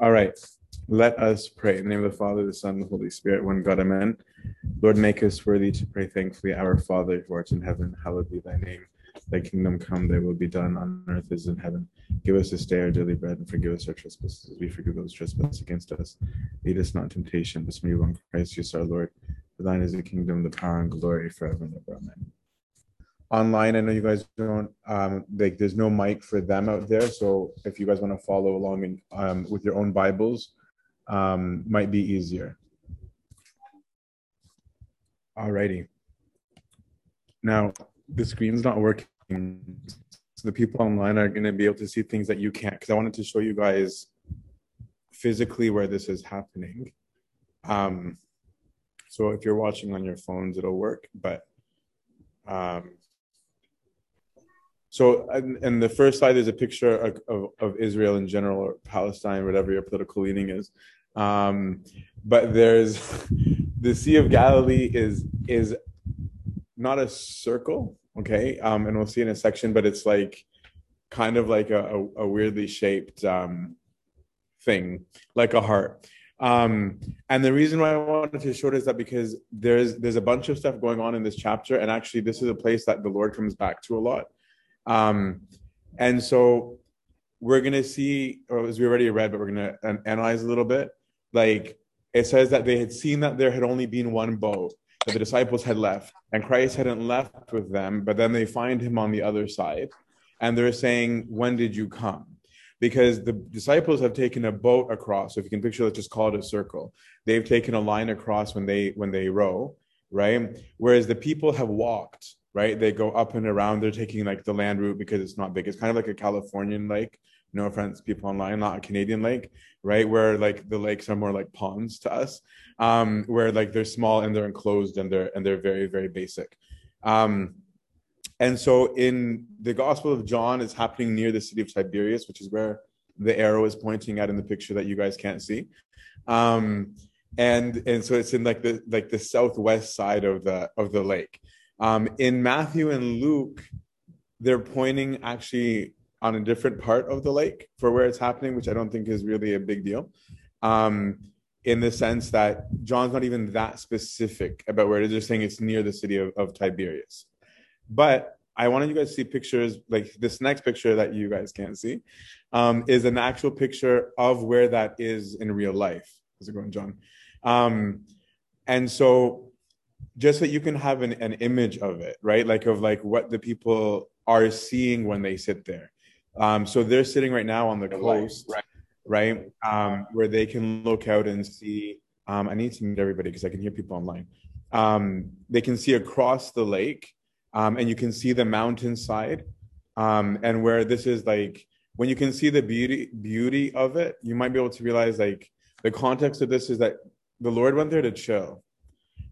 All right. Let us pray. In the name of the Father, the Son, and the Holy Spirit, one God, amen. Lord, make us worthy to pray thankfully. Our Father who art in heaven, hallowed be thy name. Thy kingdom come, thy will be done on earth as in heaven. Give us this day our daily bread and forgive us our trespasses as we forgive those trespasses against us. Lead us not temptation, but from evil. Christ Jesus our Lord. For thine is the kingdom, the power, and glory forever and ever. Amen online. I know you guys don't um, like. There's no mic for them out there, so if you guys want to follow along in, um, with your own Bibles, um, might be easier. Alrighty. Now the screen's not working, so the people online are going to be able to see things that you can't. Because I wanted to show you guys physically where this is happening. Um, so if you're watching on your phones, it'll work, but um, so, and, the first slide is a picture of, of, of, Israel in general or Palestine, whatever your political leaning is. Um, but there's the Sea of Galilee is is not a circle, okay? Um, and we'll see in a section, but it's like kind of like a, a, a weirdly shaped um, thing, like a heart. Um, and the reason why I wanted to show it is that because there's there's a bunch of stuff going on in this chapter, and actually this is a place that the Lord comes back to a lot. Um, and so we're going to see, as we already read, but we're going to analyze a little bit. Like it says that they had seen that there had only been one boat, that the disciples had left, and Christ hadn't left with them, but then they find him on the other side. And they're saying, When did you come? Because the disciples have taken a boat across. So if you can picture, let's just call it a circle. They've taken a line across when they when they row, right? Whereas the people have walked right? They go up and around. They're taking like the land route because it's not big. It's kind of like a Californian lake. No offense, people online, not a Canadian lake, right? Where like the lakes are more like ponds to us, um, where like they're small and they're enclosed and they're and they're very very basic. Um, and so in the Gospel of John, it's happening near the city of Tiberias, which is where the arrow is pointing at in the picture that you guys can't see. Um, and and so it's in like the like the southwest side of the of the lake um, in Matthew and Luke, they're pointing actually on a different part of the lake for where it's happening, which I don't think is really a big deal. Um, in the sense that John's not even that specific about where it is, just saying it's near the city of, of Tiberias. But I wanted you guys to see pictures like this next picture that you guys can't see um, is an actual picture of where that is in real life. How's it going, John? Um, and so just so you can have an, an image of it, right? Like of like what the people are seeing when they sit there. Um, so they're sitting right now on the coast, right? right? Um, where they can look out and see. Um, I need to meet everybody because I can hear people online. Um, they can see across the lake, um, and you can see the mountainside. Um, and where this is like, when you can see the beauty beauty of it, you might be able to realize like the context of this is that the Lord went there to chill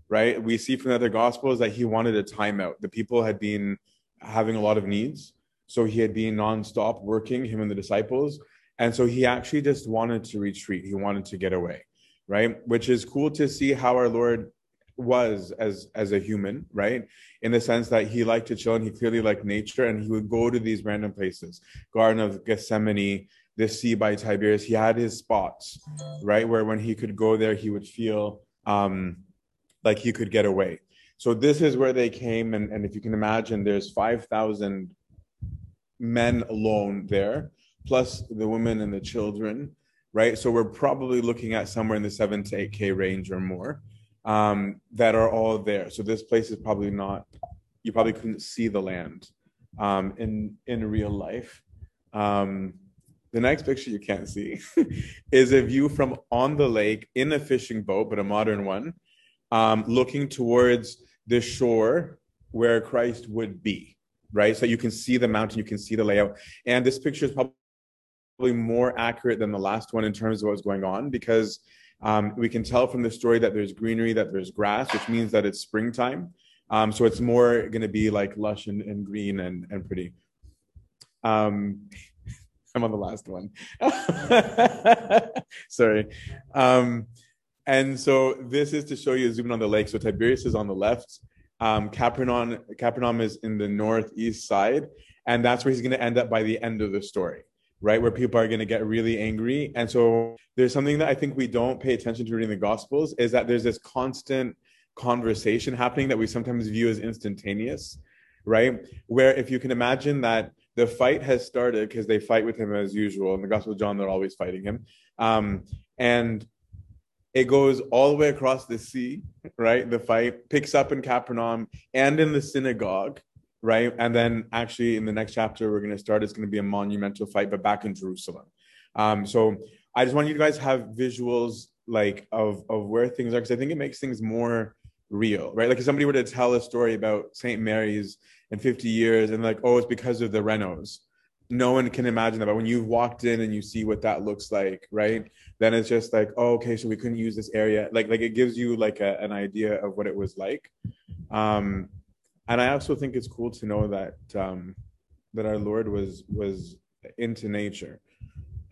right? We see from the other gospels that he wanted a timeout. The people had been having a lot of needs. So he had been nonstop working, him and the disciples. And so he actually just wanted to retreat. He wanted to get away, right? Which is cool to see how our Lord was as as a human, right? In the sense that he liked to chill and he clearly liked nature and he would go to these random places. Garden of Gethsemane, the sea by Tiberias. He had his spots, right? Where when he could go there, he would feel um like he could get away. So this is where they came, and, and if you can imagine, there's 5,000 men alone there, plus the women and the children, right? So we're probably looking at somewhere in the seven to eight K range or more um, that are all there. So this place is probably not, you probably couldn't see the land um, in, in real life. Um, the next picture you can't see is a view from on the lake in a fishing boat, but a modern one, um, looking towards the shore where Christ would be, right? So you can see the mountain, you can see the layout. And this picture is probably more accurate than the last one in terms of what's going on because um, we can tell from the story that there's greenery, that there's grass, which means that it's springtime. Um, so it's more going to be like lush and, and green and, and pretty. Um, I'm on the last one. Sorry. Um, and so this is to show you zooming on the lake. So Tiberias is on the left. Um, Capernaum, Capernaum is in the northeast side. And that's where he's going to end up by the end of the story. right? Where people are going to get really angry. And so there's something that I think we don't pay attention to reading the Gospels is that there's this constant conversation happening that we sometimes view as instantaneous, right? Where if you can imagine that the fight has started because they fight with him as usual. In the Gospel of John, they're always fighting him. Um, and it goes all the way across the sea, right? The fight picks up in Capernaum and in the synagogue right? And then actually in the next chapter we're going to start, it's going to be a monumental fight, but back in Jerusalem. Um, so I just want you guys to have visuals like of of where things are because I think it makes things more real, right? Like if somebody were to tell a story about St. Mary's in 50 years and like, oh, it's because of the renos. No one can imagine that. But when you've walked in and you see what that looks like, right? Then it's just like, oh, okay, so we couldn't use this area. Like, like it gives you like a, an idea of what it was like. Um, and I also think it's cool to know that um, that our Lord was was into nature.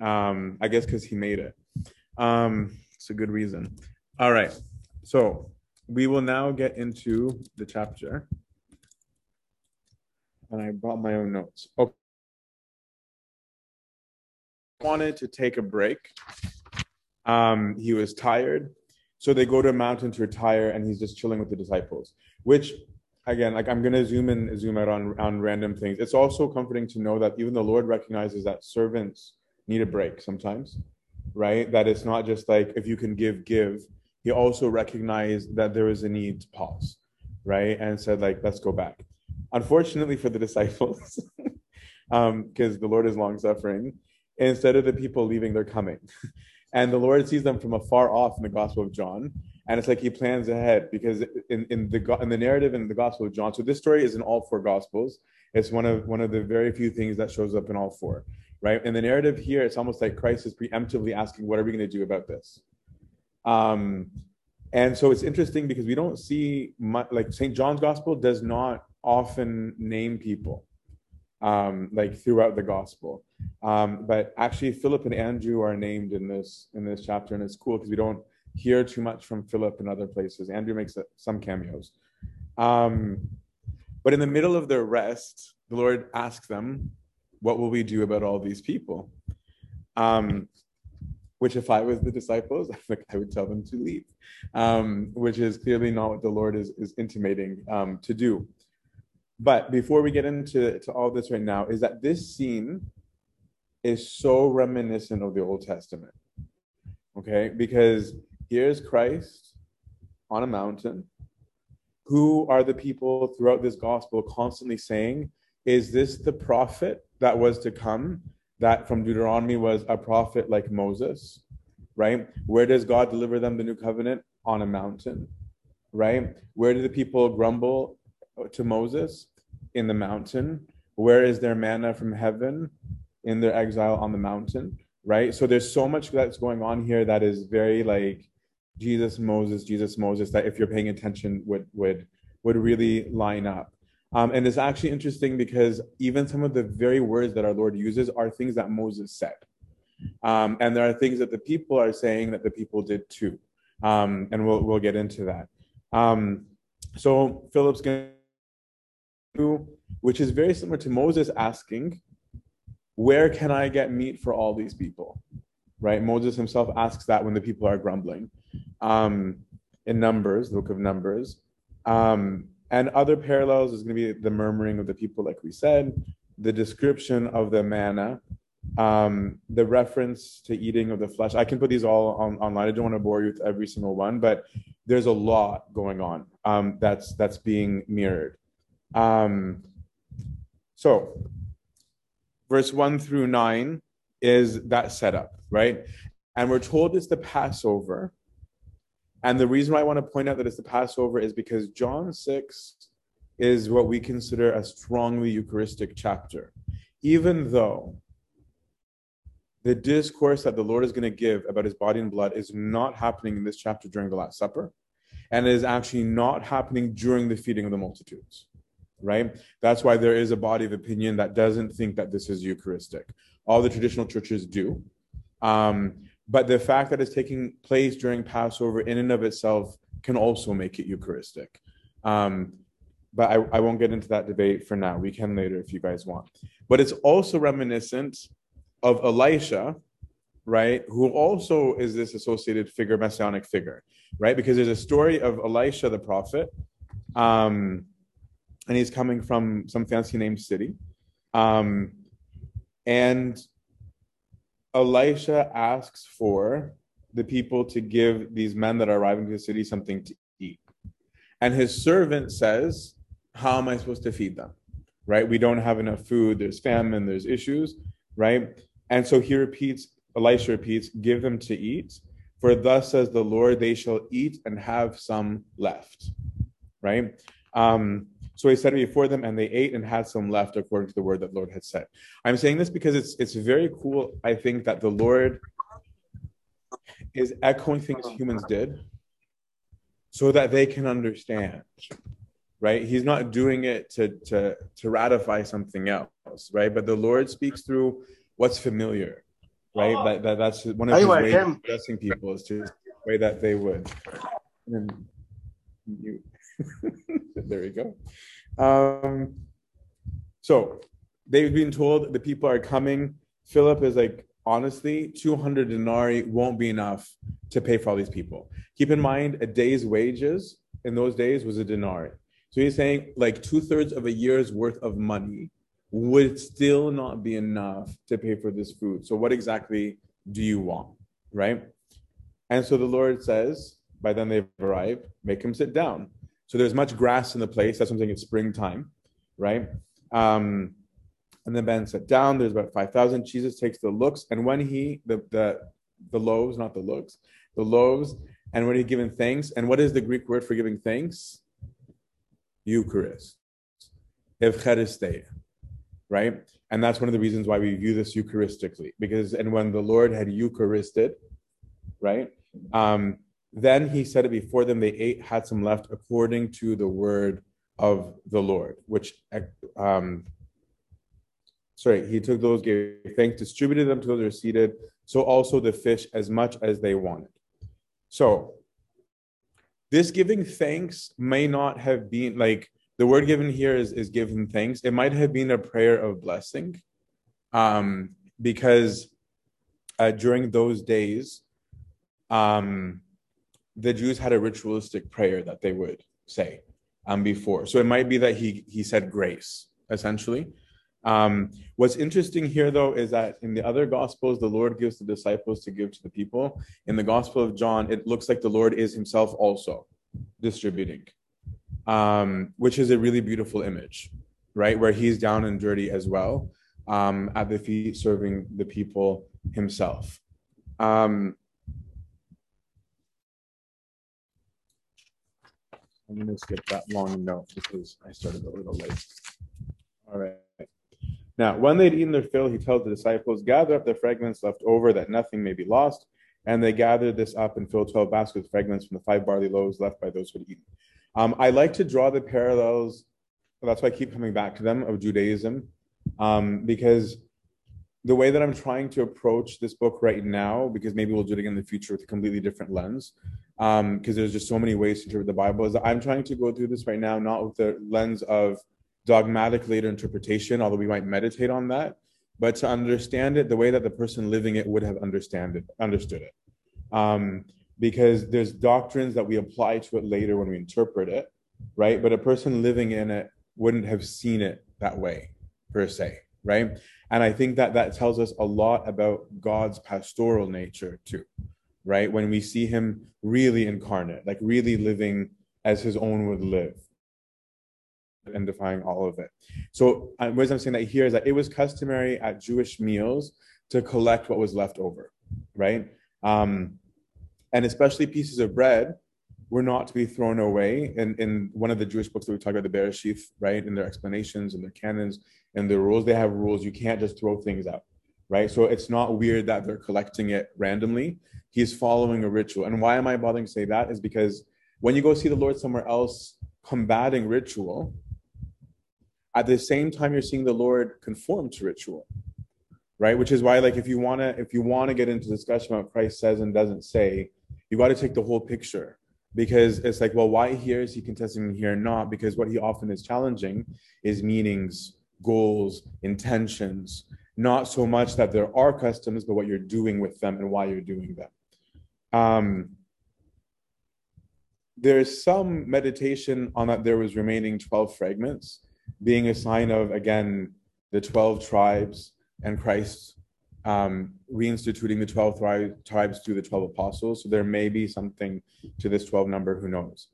Um, I guess because He made it. Um, it's a good reason. All right, so we will now get into the chapter, and I brought my own notes. Okay. Wanted to take a break. Um, he was tired, so they go to a mountain to retire, and he's just chilling with the disciples, which again, like I'm gonna zoom in, zoom out on on random things. It's also comforting to know that even the Lord recognizes that servants need a break sometimes, right? That it's not just like if you can give, give. He also recognized that there is a need to pause, right? And said like, let's go back. Unfortunately for the disciples, because um, the Lord is long suffering, instead of the people leaving, they're coming. and the Lord sees them from afar off in the Gospel of John and it's like he plans ahead because in, in the in the narrative in the gospel of john so this story is in all four gospels. It's one of one of the very few things that shows up in all four right? In the narrative here it's almost like christ is preemptively asking what are we going to do about this? Um and so it's interesting because we don't see much, like st john's gospel does not often name people um like throughout the gospel um but actually philip and andrew are named in this in this chapter and it's cool because we don't hear too much from Philip in other places. Andrew makes some cameos. Um, but in the middle of their rest, the Lord asks them, What will we do about all these people? Um, which, if I was the disciples, I think I would tell them to leave, um, which is clearly not what the Lord is, is intimating um, to do. But before we get into to all this right now, is that this scene is so reminiscent of the Old Testament. Okay, because here's Christ on a mountain. Who are the people throughout this gospel constantly saying, Is this the prophet that was to come? That from Deuteronomy was a prophet like Moses, right? Where does God deliver them the new covenant? On a mountain, right? Where do the people grumble to Moses? In the mountain. Where is their manna from heaven? In their exile on the mountain, right? So there's so much that's going on here that is very like Jesus, Moses, Jesus, Moses, that if you're paying attention would would would really line up. Um, and it's actually interesting because even some of the very words that our Lord uses are things that Moses said. Um, and there are things that the people are saying that the people did too. Um, and we'll we'll get into that. Um, so Philip's going which is very similar to Moses asking, where can I get meat for all these people? Right? Moses himself asks that when the people are grumbling um, in Numbers, the book of Numbers. Um, and other parallels is going to be the murmuring of the people, like we said, the description of the manna, um, the reference to eating of the flesh. I can put these all on, online. I don't want to bore you with every single one, but there's a lot going on um, that's that's being mirrored. Um, so, verse one through nine is that setup, right? And we're told it's the Passover, and the reason why I want to point out that it's the Passover is because John 6 is what we consider a strongly Eucharistic chapter. Even though the discourse that the Lord is going to give about his body and blood is not happening in this chapter during the Last Supper, and is actually not happening during the feeding of the multitudes, right? That's why there is a body of opinion that doesn't think that this is Eucharistic. All the traditional churches do. Um, but the fact that it's taking place during Passover in and of itself can also make it Eucharistic. Um, but I, I won't get into that debate for now. We can later if you guys want. But it's also reminiscent of Elisha, right, who also is this associated figure, messianic figure, right? Because there's a story of Elisha the prophet, um, and he's coming from some fancy named city. Um, and Elisha asks for the people to give these men that are arriving to the city something to eat. And his servant says, How am I supposed to feed them? Right? We don't have enough food. There's famine, there's issues, right? And so he repeats, Elisha repeats, Give them to eat. For thus says the Lord, they shall eat and have some left. Right? Um, so he said it before them, and they ate and had some left according to the word that Lord had said. I'm saying this because it's it's very cool. I think that the Lord is echoing things humans did so that they can understand. Right? He's not doing it to to to ratify something else, right? But the Lord speaks through what's familiar. Right? That, that that's one of his ways of addressing people is to the way that they would. And you there you go. Um, so they've been told the people are coming. Philip is like, honestly, 200 denarii won't be enough to pay for all these people. Keep in mind, a day's wages in those days was a denarii. So he's saying like two thirds of a year's worth of money would still not be enough to pay for this food. So what exactly do you want? Right? And so the Lord says, by then they've arrived, make him sit down. So there's much grass in the place. That's something it's springtime, right? Um, and then Ben sat down. There's about 5,000. Jesus takes the looks. And when he, the, the, the loaves, not the looks, the loaves, and when he given thanks, and what is the Greek word for giving thanks? Eucharist. Eucharisteia, right? And that's one of the reasons why we view this Eucharistically, because, and when the Lord had Eucharisted, right? Um, then he said it before them, they ate, had some left according to the word of the Lord, which, um, sorry, he took those, gave thanks, distributed them to those who were seated, so also the fish as much as they wanted. So, this giving thanks may not have been like the word given here is, is given thanks. It might have been a prayer of blessing um, because uh, during those days, um, the Jews had a ritualistic prayer that they would say um, before. So it might be that he he said grace essentially. Um, what's interesting here, though, is that in the other gospels, the Lord gives the disciples to give to the people. In the Gospel of John, it looks like the Lord is Himself also distributing, um, which is a really beautiful image, right? Where He's down and dirty as well um, at the feet, serving the people Himself. Um, I'm going to skip that long note because I started a little late. All right. Now, when they'd eaten their fill, he told the disciples, Gather up the fragments left over that nothing may be lost. And they gathered this up and filled 12 baskets with fragments from the five barley loaves left by those who had eaten. Um, I like to draw the parallels, that's why I keep coming back to them, of Judaism, um, because the way that I'm trying to approach this book right now, because maybe we'll do it again in the future with a completely different lens, because um, there's just so many ways to interpret the Bible, is I'm trying to go through this right now, not with the lens of dogmatic later interpretation, although we might meditate on that, but to understand it the way that the person living it would have understand it, understood it. Um, because there's doctrines that we apply to it later when we interpret it, right? But a person living in it wouldn't have seen it that way, per se right? And I think that that tells us a lot about God's pastoral nature too, right? When we see him really incarnate, like really living as his own would live and defying all of it. So, uh, what I'm saying that here is that it was customary at Jewish meals to collect what was left over, right? Um, and especially pieces of bread were not to be thrown away. And in one of the Jewish books that we talk about, the Bereshith, right, in their explanations and their canons and their rules, they have rules. You can't just throw things out, right? So it's not weird that they're collecting it randomly. He's following a ritual. And why am I bothering to say that? Is because when you go see the Lord somewhere else combating ritual, at the same time you're seeing the Lord conform to ritual, right? Which is why, like, if you wanna, if you wanna get into discussion about what Christ says and doesn't say, you got to take the whole picture because it's like, well, why here is he contesting here not? Because what he often is challenging is meanings, goals, intentions, not so much that there are customs, but what you're doing with them and why you're doing them. Um, there's some meditation on that there was remaining 12 fragments being a sign of again the 12 tribes and christ um, reinstituting the 12 thri- tribes through the 12 apostles. So there may be something to this 12 number who knows?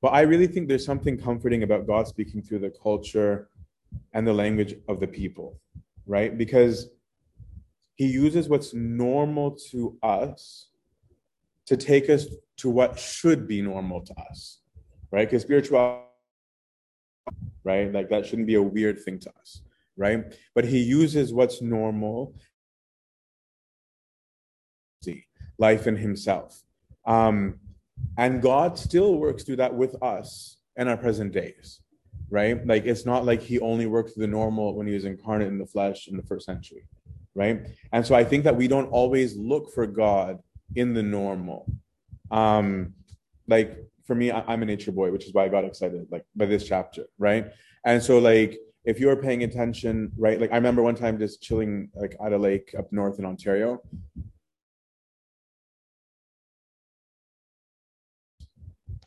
But i really think there's something comforting about god speaking through the culture and the language of the people right because he uses what's normal to us to take us to what should be normal to us, right? Because spirituality, right? Like that shouldn't be a weird thing to us, right? But he uses what's normal, see, life in himself. Um, and God still works through that with us in our present days, right? Like it's not like he only worked the normal when he was incarnate in the flesh in the first century, right? And so I think that we don't always look for God in the normal. Um, like for me, I, am a nature boy, which is why I got excited like by this chapter, right? And so like if you're paying attention, right? Like I remember one time just chilling like at a lake up north in Ontario.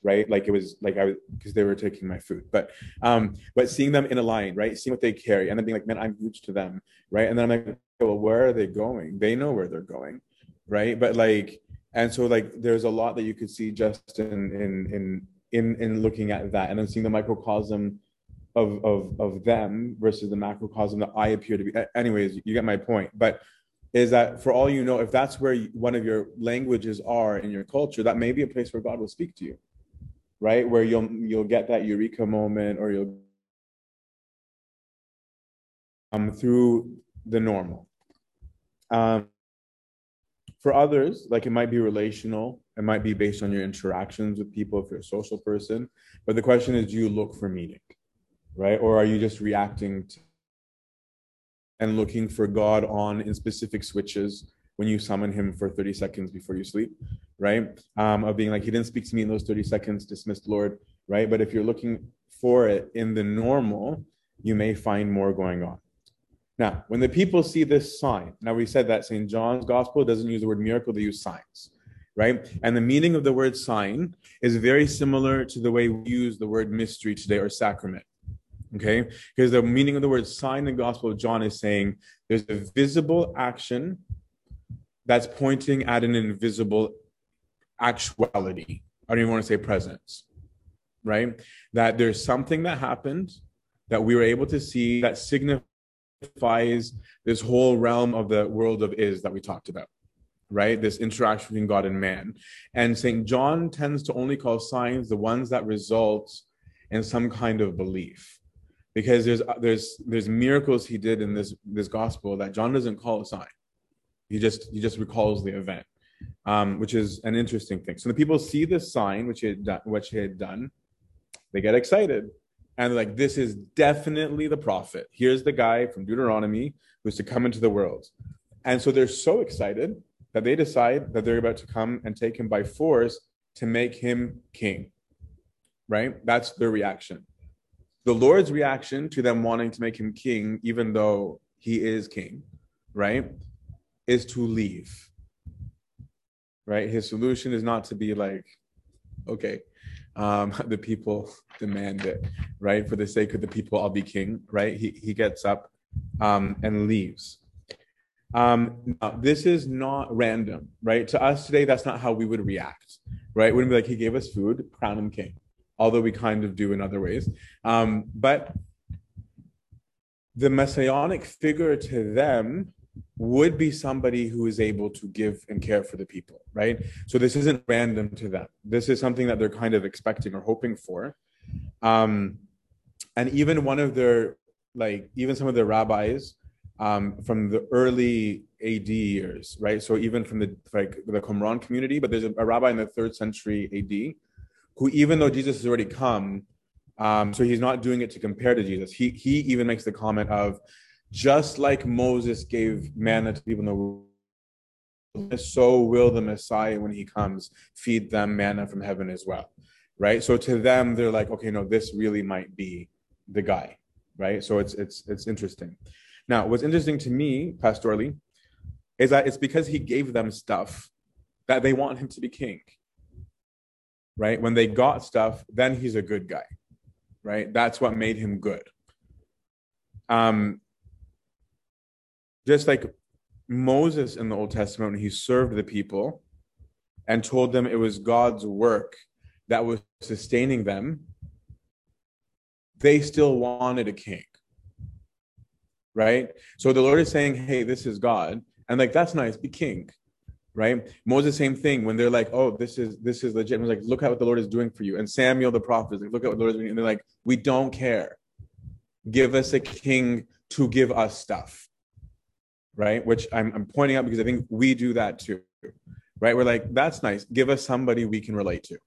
Right, like it was like I was because they were taking my food, but um, but seeing them in a line, right, seeing what they carry, and then being like, man, I'm huge to them, right, and then I'm like, well, where are they going? They know where they're going, right? But like, and so like, there's a lot that you could see just in in in in in looking at that, and then seeing the microcosm of of of them versus the macrocosm that I appear to be. Anyways, you get my point. But is that for all you know, if that's where one of your languages are in your culture, that may be a place where God will speak to you, right? Where you'll you'll get that eureka moment, or you'll um through the normal. Um, for others, like it might be relational, it might be based on your interactions with people if you're a social person. But the question is, do you look for meaning, right? Or are you just reacting to and looking for God on in specific switches when you summon Him for 30 seconds before you sleep, right? Um, of being like, He didn't speak to me in those 30 seconds, dismissed Lord, right? But if you're looking for it in the normal, you may find more going on. Now, when the people see this sign, now we said that St. John's gospel doesn't use the word miracle, they use signs, right? And the meaning of the word sign is very similar to the way we use the word mystery today or sacrament. Okay, because the meaning of the word sign in the Gospel of John is saying there's a visible action that's pointing at an invisible actuality. I don't even want to say presence, right? That there's something that happened that we were able to see that signifies this whole realm of the world of is that we talked about right this interaction between god and man and st john tends to only call signs the ones that result in some kind of belief because there's there's there's miracles he did in this this gospel that john doesn't call a sign he just he just recalls the event um, which is an interesting thing. So the people see this sign which he had done which he had done they get excited. And like this is definitely the prophet. Here's the guy from deuteronomy who's to come into the world. And so they're so excited that they decide that they're about to come and take him by force to make him king right? That's their reaction. The lord's reaction to them wanting to make him king even though he is king right is to leave right his solution is not to be like okay um, the people demand it, right? For the sake of the people, I'll be king, right? He, he gets up um, and leaves. Um, this is not random, right? To us today, that's not how we would react, right? Wouldn't be like, he gave us food, crown him king, although we kind of do in other ways. Um, but the messianic figure to them would be somebody who is able to give and care for the people, right? So this isn't random to them. This is something that they're kind of expecting or hoping for. Um, and even one of their, like, even some of the rabbis um, from the early AD years, right? So even from the like the Qumran community, but there's a, a rabbi in the third century AD who, even though Jesus has already come, um, so he's not doing it to compare to Jesus. He he even makes the comment of just like Moses gave manna to people in the wilderness, so will the Messiah, when he comes, feed them manna from heaven as well. Right. So to them, they're like, okay, no, this really might be the guy. Right. So it's it's it's interesting. Now, what's interesting to me, pastorally, is that it's because he gave them stuff that they want him to be king. Right? When they got stuff, then he's a good guy. Right? That's what made him good. Um, just like Moses in the Old Testament, when he served the people and told them it was God's work that was sustaining them, they still wanted a king. Right? So the Lord is saying, hey, this is God. And like, that's nice, be king. Right? Moses, same thing. When they're like, oh, this is this is legit. And like, look at what the Lord is doing for you. And Samuel the prophet is like, look at what the Lord is doing. And they're like, we don't care. Give us a king to give us stuff right? Which I'm, I'm pointing out because I think we do that too, right? We're like, that's nice. Give us somebody we can relate to,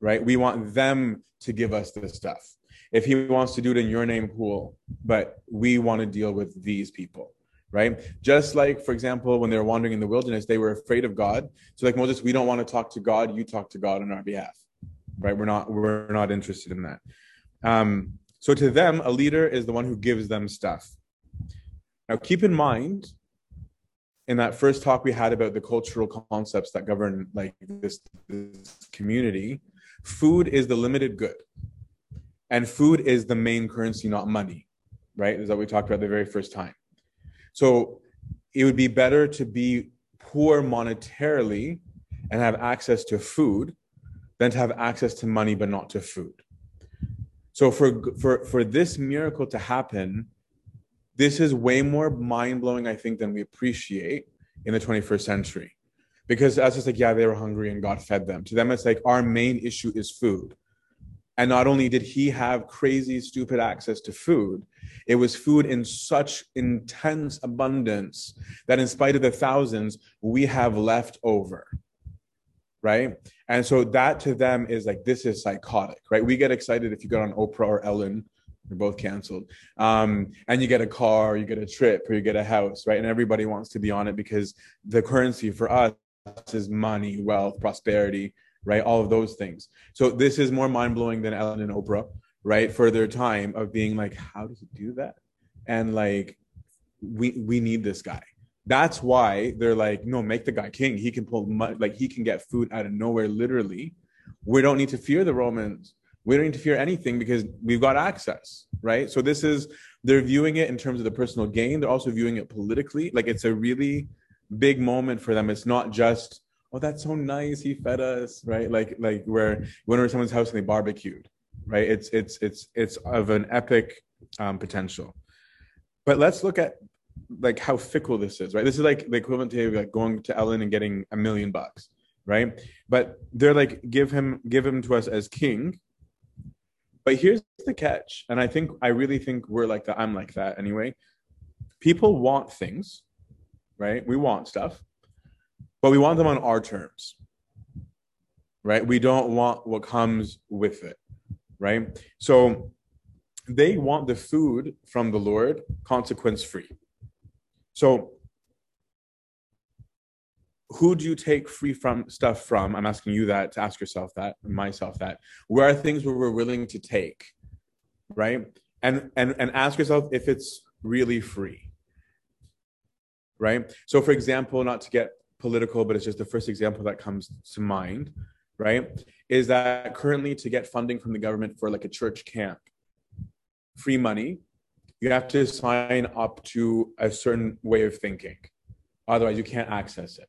right? We want them to give us this stuff. If he wants to do it in your name, cool. But we want to deal with these people, right? Just like, for example, when they were wandering in the wilderness, they were afraid of God. So, like Moses, we don't want to talk to God. You talk to God on our behalf, right? We're not we're not interested in that. Um, so to them, a leader is the one who gives them stuff. Now, keep in mind, in that first talk we had about the cultural concepts that govern like this, this community, food is the limited good, and food is the main currency, not money. Right? Is that we talked about the very first time. So it would be better to be poor monetarily and have access to food than to have access to money but not to food. So for for for this miracle to happen, this is way more mind blowing, I think, than we appreciate in the 21st century. Because us it's like, yeah, they were hungry and God fed them. To them, it's like our main issue is food. And not only did he have crazy, stupid access to food, it was food in such intense abundance that, in spite of the thousands, we have left over. Right. And so that to them is like, this is psychotic, right? We get excited if you go on Oprah or Ellen they're both canceled. Um, and you get a car, you get a trip, or you get a house, right? And everybody wants to be on it because the currency for us is money, wealth, prosperity, right? All of those things. So this is more mind blowing than Ellen and Oprah, right? For their time of being like, how does he do that? And like, we we need this guy. That's why they're like, no, make the guy king. He can pull money, like he can get food out of nowhere, literally. We don't need to fear the Romans we don't interfere anything because we've got access right? So this is they're viewing it in terms of the personal gain. They're also viewing it politically. Like it's a really big moment for them. It's not just oh that's so nice. He fed us right? Like like where you went over someone's house and they barbecued right? It's it's it's it's of an epic um, potential. But let's look at like how fickle this is right? This is like the equivalent to like going to ellen and getting a million bucks right? But they're like give him give him to us as king but here's the catch, and I think I really think we're like that. I'm like that anyway. People want things, right? We want stuff, but we want them on our terms, right? We don't want what comes with it, right? So they want the food from the Lord consequence free. So who do you take free from stuff from? I'm asking you that to ask yourself that, myself that. Where are things where we're willing to take, right? And and and ask yourself if it's really free, right? So, for example, not to get political, but it's just the first example that comes to mind, right? Is that currently to get funding from the government for like a church camp, free money, you have to sign up to a certain way of thinking. Otherwise, you can't access it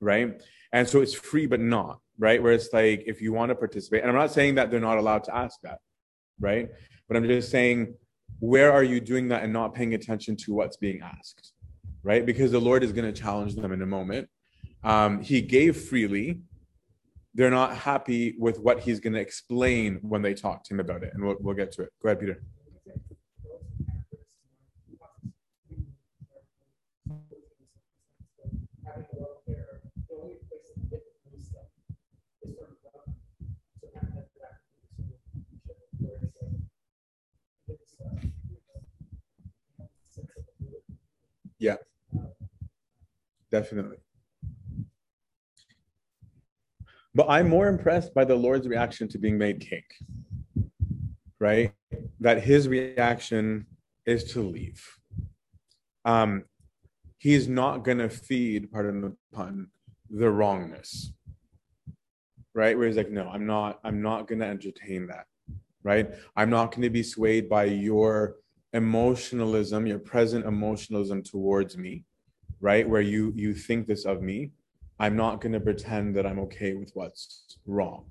right? And so it's free, but not, right? Where it's like, if you want to participate, and I'm not saying that they're not allowed to ask that, right? But I'm just saying, where are you doing that and not paying attention to what's being asked, right? Because the Lord is going to challenge them in a moment. Um, he gave freely. They're not happy with what he's going to explain when they talk to him about it. And we'll, we'll get to it. Go ahead, Peter. Yeah, definitely. But I'm more impressed by the Lord's reaction to being made king, right? That his reaction is to leave, um, he's not going to feed, pardon the pun, the wrongness. Right? Where he's like, no, I'm not, I'm not going to entertain that. Right? I'm not going to be swayed by your emotionalism, your present emotionalism towards me, right? Where you you think this of me. I'm not going to pretend that I'm okay with what's wrong.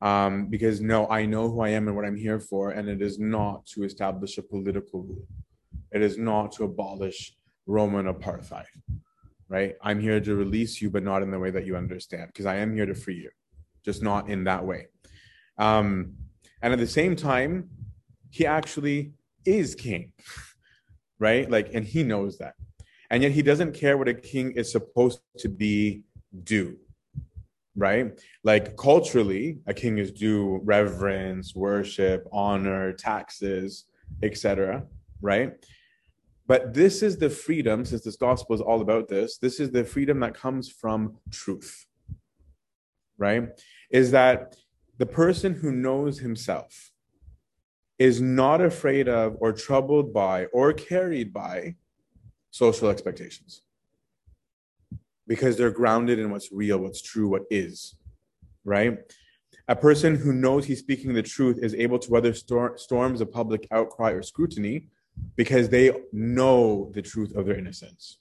Um, because no, I know who I am and what I'm here for, and it is not to establish a political rule. It is not to abolish Roman apartheid, right? I'm here to release you, but not in the way that you understand, because I am here to free you, just not in that way. Um, and at the same time, he actually is king, right? Like, and he knows that. And yet he doesn't care what a king is supposed to be due, right? Like, culturally, a king is due reverence, worship, honor, taxes, etc., right? But this is the freedom, since this gospel is all about this, this is the freedom that comes from truth, right? Is that the person who knows himself is not afraid of or troubled by or carried by social expectations because they're grounded in what's real, what's true, what is, right? A person who knows he's speaking the truth is able to weather stor- storms of public outcry or scrutiny because they know the truth of their innocence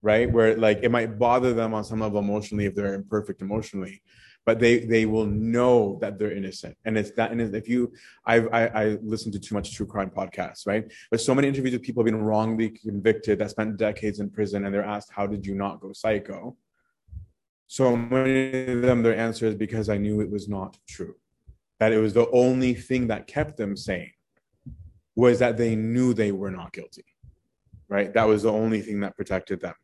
right where like it might bother them on some level emotionally if they're imperfect emotionally but they they will know that they're innocent and it's that and if you I've, i i listened to too much true crime podcasts right but so many interviews with people being wrongly convicted that spent decades in prison and they're asked how did you not go psycho so many of them their answer is because i knew it was not true that it was the only thing that kept them sane was that they knew they were not guilty, right? That was the only thing that protected them.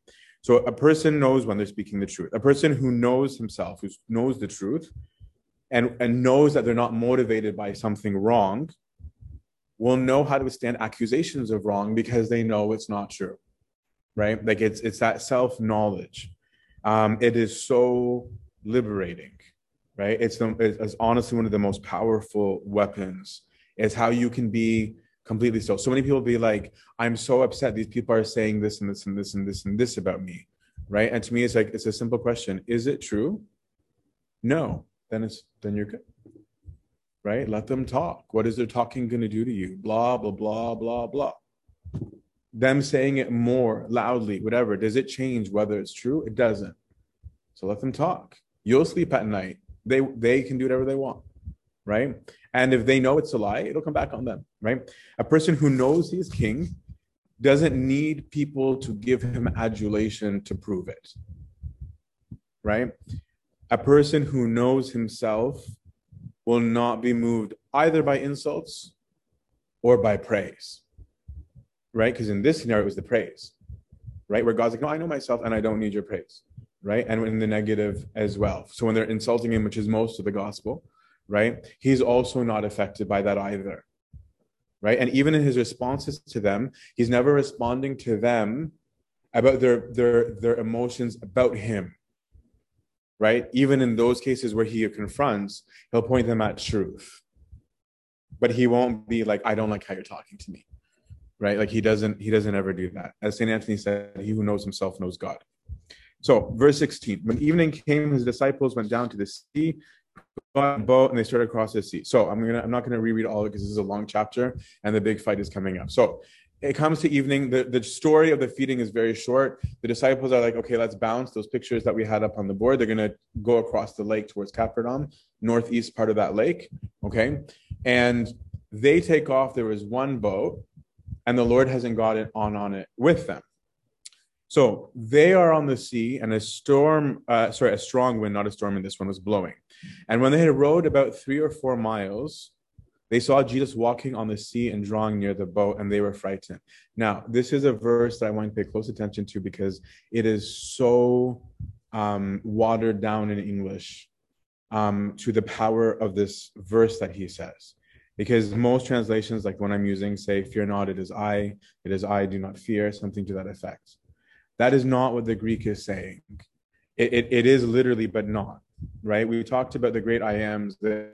So a person knows when they're speaking the truth. A person who knows himself, who knows the truth, and, and knows that they're not motivated by something wrong, will know how to withstand accusations of wrong because they know it's not true, right? Like it's it's that self knowledge. Um, it is so liberating, right? It's the it's honestly one of the most powerful weapons. Is how you can be completely so. So many people be like, I'm so upset. These people are saying this and this and this and this and this about me. Right. And to me, it's like, it's a simple question. Is it true? No. Then it's, then you're good. Right. Let them talk. What is their talking going to do to you? Blah, blah, blah, blah, blah. Them saying it more loudly, whatever. Does it change whether it's true? It doesn't. So let them talk. You'll sleep at night. They, they can do whatever they want. Right. And if they know it's a lie, it'll come back on them, right? A person who knows he is king doesn't need people to give him adulation to prove it, right? A person who knows himself will not be moved either by insults or by praise, right? Because in this scenario, it was the praise, right? Where God's like, no, I know myself and I don't need your praise, right? And in the negative as well. So when they're insulting him, which is most of the gospel, right? He's also not affected by that either, right? And even in his responses to them, he's never responding to them about their their their emotions about him, right? Even in those cases where he confronts, he'll point them at truth, but he won't be like, "I don't like how you're talking to me," right? Like he doesn't he doesn't ever do that. As Saint Anthony said, "He who knows himself knows God." So, verse 16 When evening came, his disciples went down to the sea got a boat and they started across the sea. So I'm gonna I'm not gonna reread all of it because this is a long chapter and the big fight is coming up. So it comes to evening. The, the story of the feeding is very short. The disciples are like, okay, let's bounce those pictures that we had up on the board. They're gonna go across the lake towards Capernaum, northeast part of that lake. Okay. And they take off. There was one boat, and the Lord hasn't got it on on it with them. So they are on the sea, and a storm, uh, sorry, a strong wind, not a storm in this one, was blowing. And when they had rowed about three or four miles, they saw Jesus walking on the sea and drawing near the boat, and they were frightened. Now, this is a verse that I want to pay close attention to because it is so um, watered down in English um, to the power of this verse that he says. Because most translations, like when I'm using, say, fear not, it is I, it is I, do not fear, something to that effect. That is not what the Greek is saying. It, it, it is literally, but not, right? We talked about the great I ams, the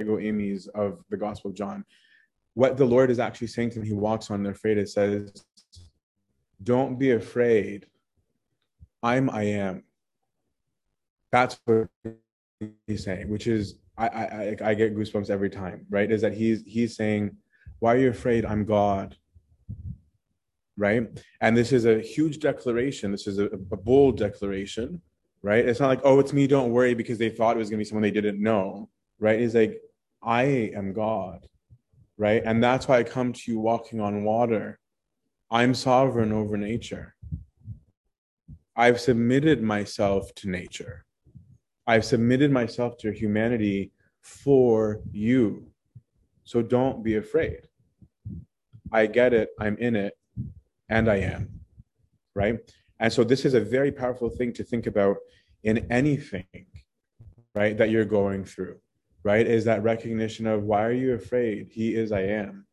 ego eimis of the Gospel of John. What the Lord is actually saying to them, he walks on their faith, it says, don't be afraid. I'm I am. That's what he's saying, which is I, I I get goosebumps every time, right? Is that he's he's saying, Why are you afraid? I'm God. Right? And this is a huge declaration. This is a, a bold declaration, right? It's not like, oh, it's me, don't worry, because they thought it was gonna be someone they didn't know, right? It's like, I am God, right? And that's why I come to you walking on water. I'm sovereign over nature. I've submitted myself to nature. I've submitted myself to humanity for you. So don't be afraid. I get it, I'm in it, and I am. Right? And so this is a very powerful thing to think about in anything, right, that you're going through, right? Is that recognition of why are you afraid? He is I am,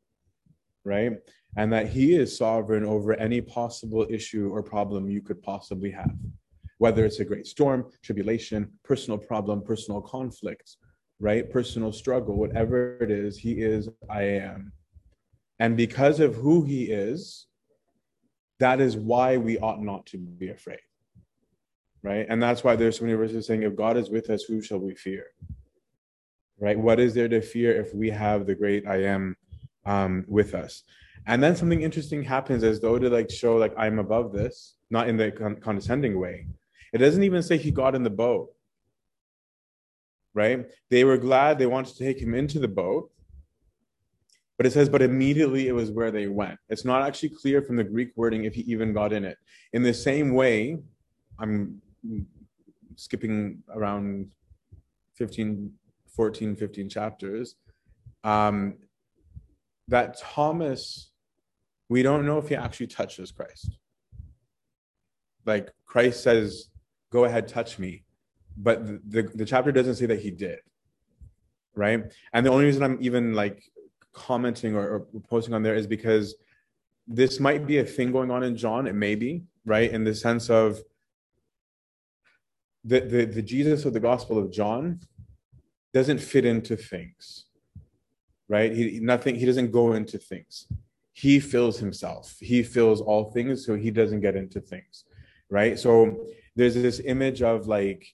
right? And that he is sovereign over any possible issue or problem you could possibly have whether it's a great storm, tribulation, personal problem, personal conflict, right? Personal struggle, whatever it is, he is, I am. And because of who he is, that is why we ought not to be afraid, right? And that's why there's so many verses saying, if God is with us, who shall we fear? Right? What is there to fear if we have the great I am um, with us? And then something interesting happens as though to like show like I'm above this, not in the con- condescending way, it doesn't even say he got in the boat, right? They were glad they wanted to take him into the boat. But it says, but immediately it was where they went. It's not actually clear from the Greek wording if he even got in it. In the same way, I'm skipping around 15, 14, 15 chapters, um, that Thomas, we don't know if he actually touches Christ. Like Christ says, go ahead, touch me. But the, the, the chapter doesn't say that he did. Right. And the only reason I'm even like commenting or, or posting on there is because this might be a thing going on in John. It may be, right? In the sense of the, the, the Jesus of the Gospel of John doesn't fit into things, right? He nothing. He doesn't go into things. He fills himself. He fills all things, so he doesn't get into things, right? So there's this image of like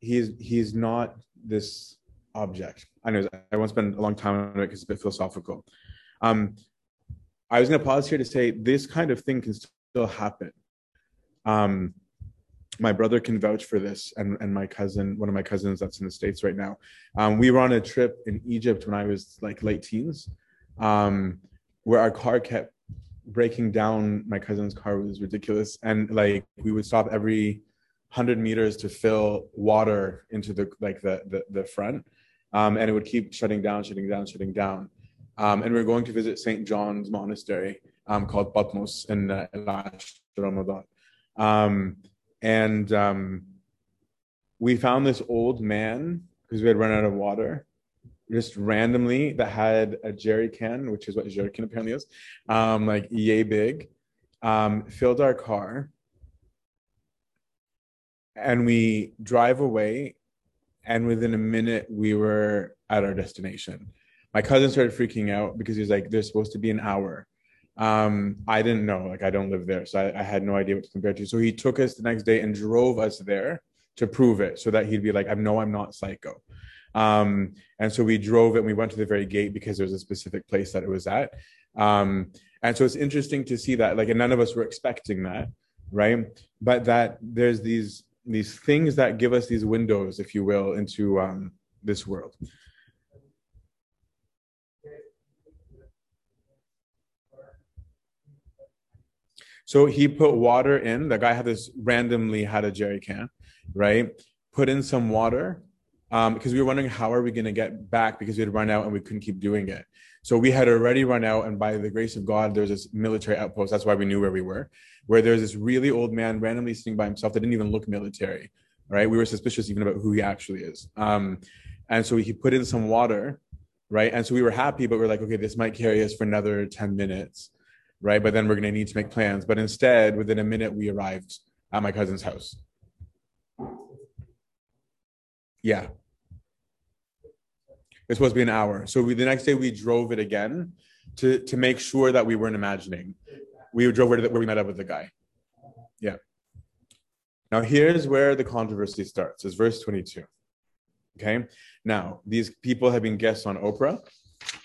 he's he's not this object. I know I won't spend a long time on it because it's a bit philosophical. Um, I was going to pause here to say this kind of thing can still happen. Um, my brother can vouch for this, and, and my cousin, one of my cousins that's in the States right now. Um, we were on a trip in Egypt when I was like late teens, um, where our car kept breaking down my cousin's car was ridiculous and like we would stop every 100 meters to fill water into the like the the, the front um, and it would keep shutting down shutting down shutting down. Um, and we are going to visit st john's monastery um, called patmos in uh, ramadan. Um, and um, we found this old man because we had run out of water just randomly that had a jerry can, which is what can apparently is, um, like yay big, um, filled our car, and we drive away, and within a minute we were at our destination. My cousin started freaking out because he's like, "There's supposed to be an hour." Um, I didn't know, like I don't live there, so I, I had no idea what to compare to. So he took us the next day and drove us there to prove it, so that he'd be like, "I know I'm not psycho." Um, and so we drove and we went to the very gate because there was a specific place that it was at. Um, and so it's interesting to see that, like, and none of us were expecting that, right? But that there's these these things that give us these windows, if you will, into um, this world. So he put water in. The guy had this randomly had a jerry can, right? Put in some water um, because we were wondering how are we going to get back because we had run out and we couldn't keep doing it. So we had already run out, and by the grace of God, there's this military outpost. That's why we knew where we were, where there's this really old man randomly sitting by himself that didn't even look military. Right? We were suspicious even about who he actually is. Um, and so he put in some water, right? And so we were happy, but we're like, okay, this might carry us for another 10 minutes, right? But then we're going to need to make plans. But instead, within a minute, we arrived at my cousin's house. Yeah, it's supposed to be an hour. So we, the next day we drove it again to to make sure that we weren't imagining. we drove where, where we met up with the guy. Yeah. Now here's where the controversy starts. Is verse 22. Okay. Now these people have been guests on Oprah,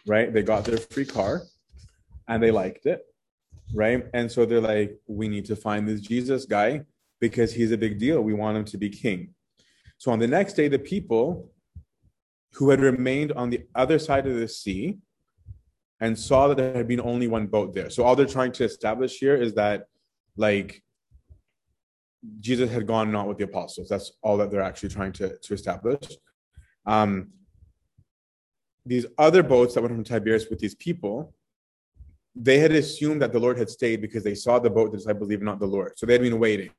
right? They got their free car, and they liked it, right? And so they're like, we need to find this Jesus guy because he's a big deal. We want him to be king. So on the next day, the people who had remained on the other side of the sea and saw that there had been only one boat there. So all they're trying to establish here is that, like, Jesus had gone not with the apostles. That's all that they're actually trying to, to establish. Um, these other boats that went from Tiberias with these people, they had assumed that the Lord had stayed because they saw the boat, the disciples leave, not the Lord. So they had been waiting.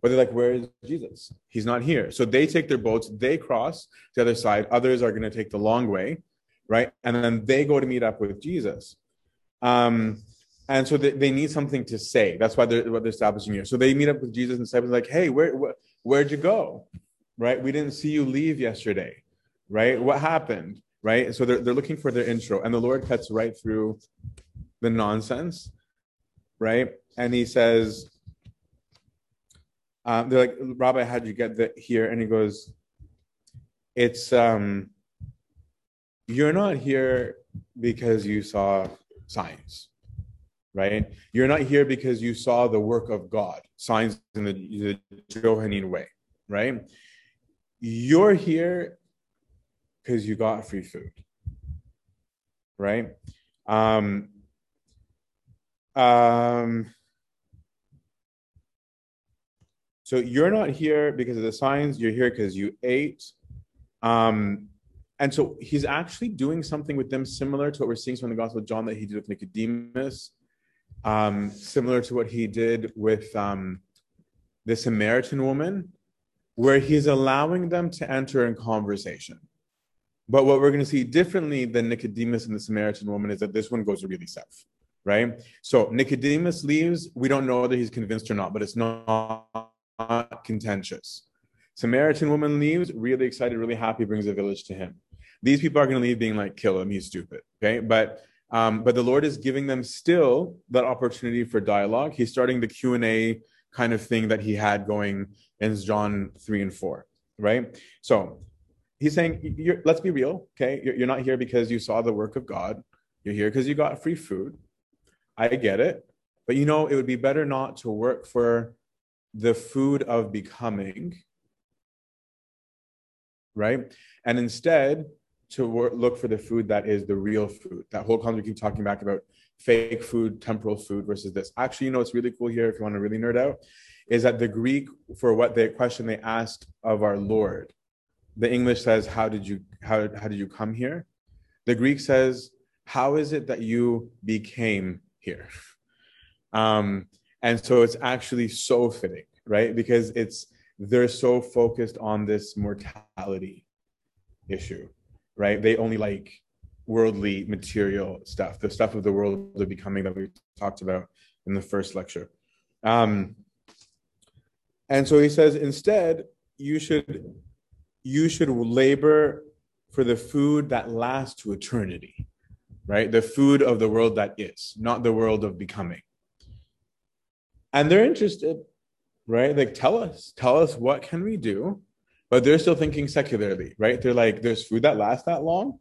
But they're like, where is Jesus? He's not here. So they take their boats, they cross the other side. Others are going to take the long way, right? And then they go to meet up with Jesus. Um, and so they, they need something to say. That's why they're what they're establishing here. So they meet up with Jesus and say, like, hey, where, where where'd you go? Right? We didn't see you leave yesterday. Right? What happened? Right? So they're, they're looking for their intro. And the Lord cuts right through the nonsense. Right? And he says, um, they're like, Rabbi, how'd you get that here? And he goes, It's um, you're not here because you saw signs, right? You're not here because you saw the work of God, signs in the, the Johannine way, right? You're here because you got free food, right? Um, um, So you're not here because of the signs, you're here because you ate. Um, and so he's actually doing something with them similar to what we're seeing from the Gospel of John that he did with Nicodemus, um, similar to what he did with um, the Samaritan woman, where he's allowing them to enter in conversation. But what we're going to see differently than Nicodemus and the Samaritan woman is that this one goes really south, right? So Nicodemus leaves. We don't know whether he's convinced or not, but it's not not contentious. Samaritan woman leaves, really excited, really happy, brings a village to him. These people are going to leave being like, kill him, he's stupid. Okay. But um, but the Lord is giving them still that opportunity for dialogue. He's starting the Q and A kind of thing that he had going in John three and four, right? So he's saying, let's be real, okay? You're, you're not here because you saw the work of God. You're here because you got free food. I get it, but you know it would be better not to work for the food of becoming, right? And instead, to work, look for the food that is the real food. That whole concept we keep talking back about fake food, temporal food versus this. Actually, you know what's really cool here, if you want to really nerd out, is that the Greek for what the question they asked of our Lord, the English says, "How did you how how did you come here?" The Greek says, "How is it that you became here?" Um, and so it's actually so fitting, right? Because it's they're so focused on this mortality issue, right? They only like worldly material stuff, the stuff of the world of becoming that we talked about in the first lecture. Um, and so he says, instead, you should you should labor for the food that lasts to eternity, right? The food of the world that is, not the world of becoming and they're interested right? Like tell us tell us what can we do? But they're still thinking secularly right? They're like there's food that lasts that long?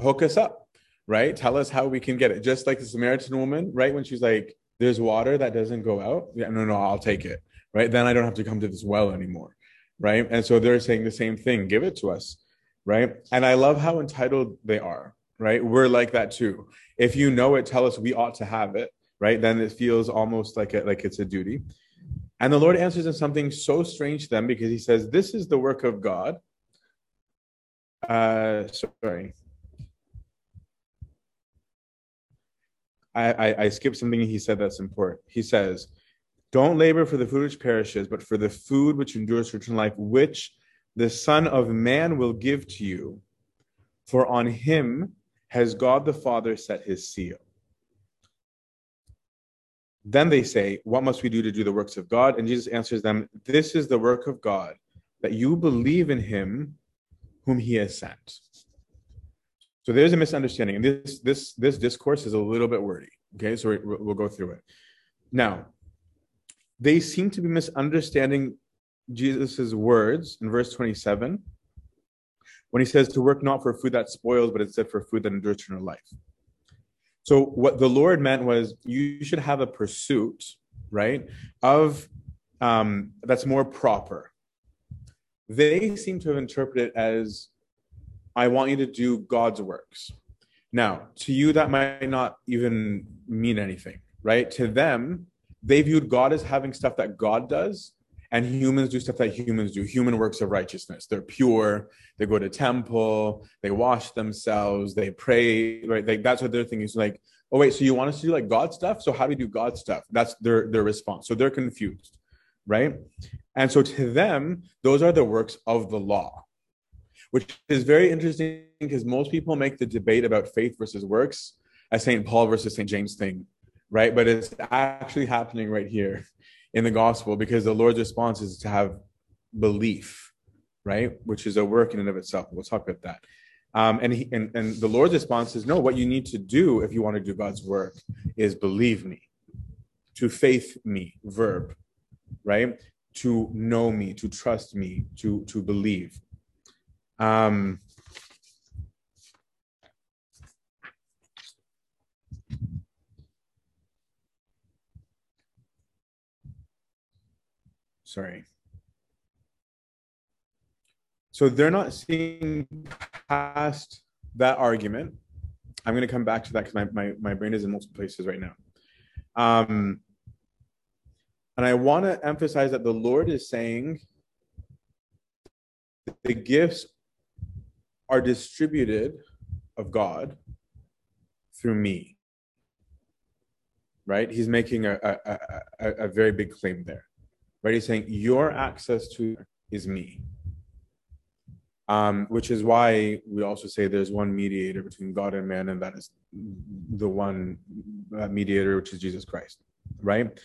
Hook us up right? Tell us how we can get it. Just like the samaritan woman right? When she's like there's water that doesn't go out. Yeah no no i'll take it right? Then i don't have to come to this well anymore right? And so they're saying the same thing give it to us right? And i love how entitled they are right? We're like that too. If you know it tell us we ought to have it right? Then it feels almost like a, like it's a duty. And the Lord answers in something so strange to them because he says, This is the work of God. Uh, sorry. I, I, I skipped something he said that's important. He says, Don't labor for the food which perishes, but for the food which endures for eternal life, which the Son of Man will give to you. For on him has God the Father set his seal. Then they say, What must we do to do the works of God? And Jesus answers them, This is the work of God, that you believe in him whom he has sent. So there's a misunderstanding. And this this this discourse is a little bit wordy. Okay, so we'll go through it. Now, they seem to be misunderstanding Jesus' words in verse 27 when he says to work not for food that spoils, but instead for food that endures eternal life. So, what the Lord meant was you should have a pursuit, right, of um, that's more proper. They seem to have interpreted it as I want you to do God's works. Now, to you, that might not even mean anything, right? To them, they viewed God as having stuff that God does, and humans do stuff that humans do. Human works of righteousness. They're pure. They go to temple. They wash themselves. They pray right? Like that's what their thing is like oh wait so you want us to do like god stuff? So how do we do god stuff? That's their their response. So they're confused right? And so to them those are the works of the law which is very interesting because most people make the debate about faith versus works as st paul versus st james thing right? But it's actually happening right here in the gospel because the Lord's response is to have belief, right? Which is a work in and of itself. We'll talk about that. Um, and, he, and, and the Lord's response is no, what you need to do if you want to do God's work is believe me, to faith me, verb, right? To know me, to trust me, to, to believe. Um, Sorry. So they're not seeing past that argument. I'm going to come back to that because my, my, my brain is in multiple places right now. Um, and I want to emphasize that the Lord is saying the gifts are distributed of God through me. Right? He's making a, a, a, a very big claim there right? He's saying your access to is me. Um, which is why we also say there's one mediator between God and man, and that is the one uh, mediator, which is Jesus Christ, right?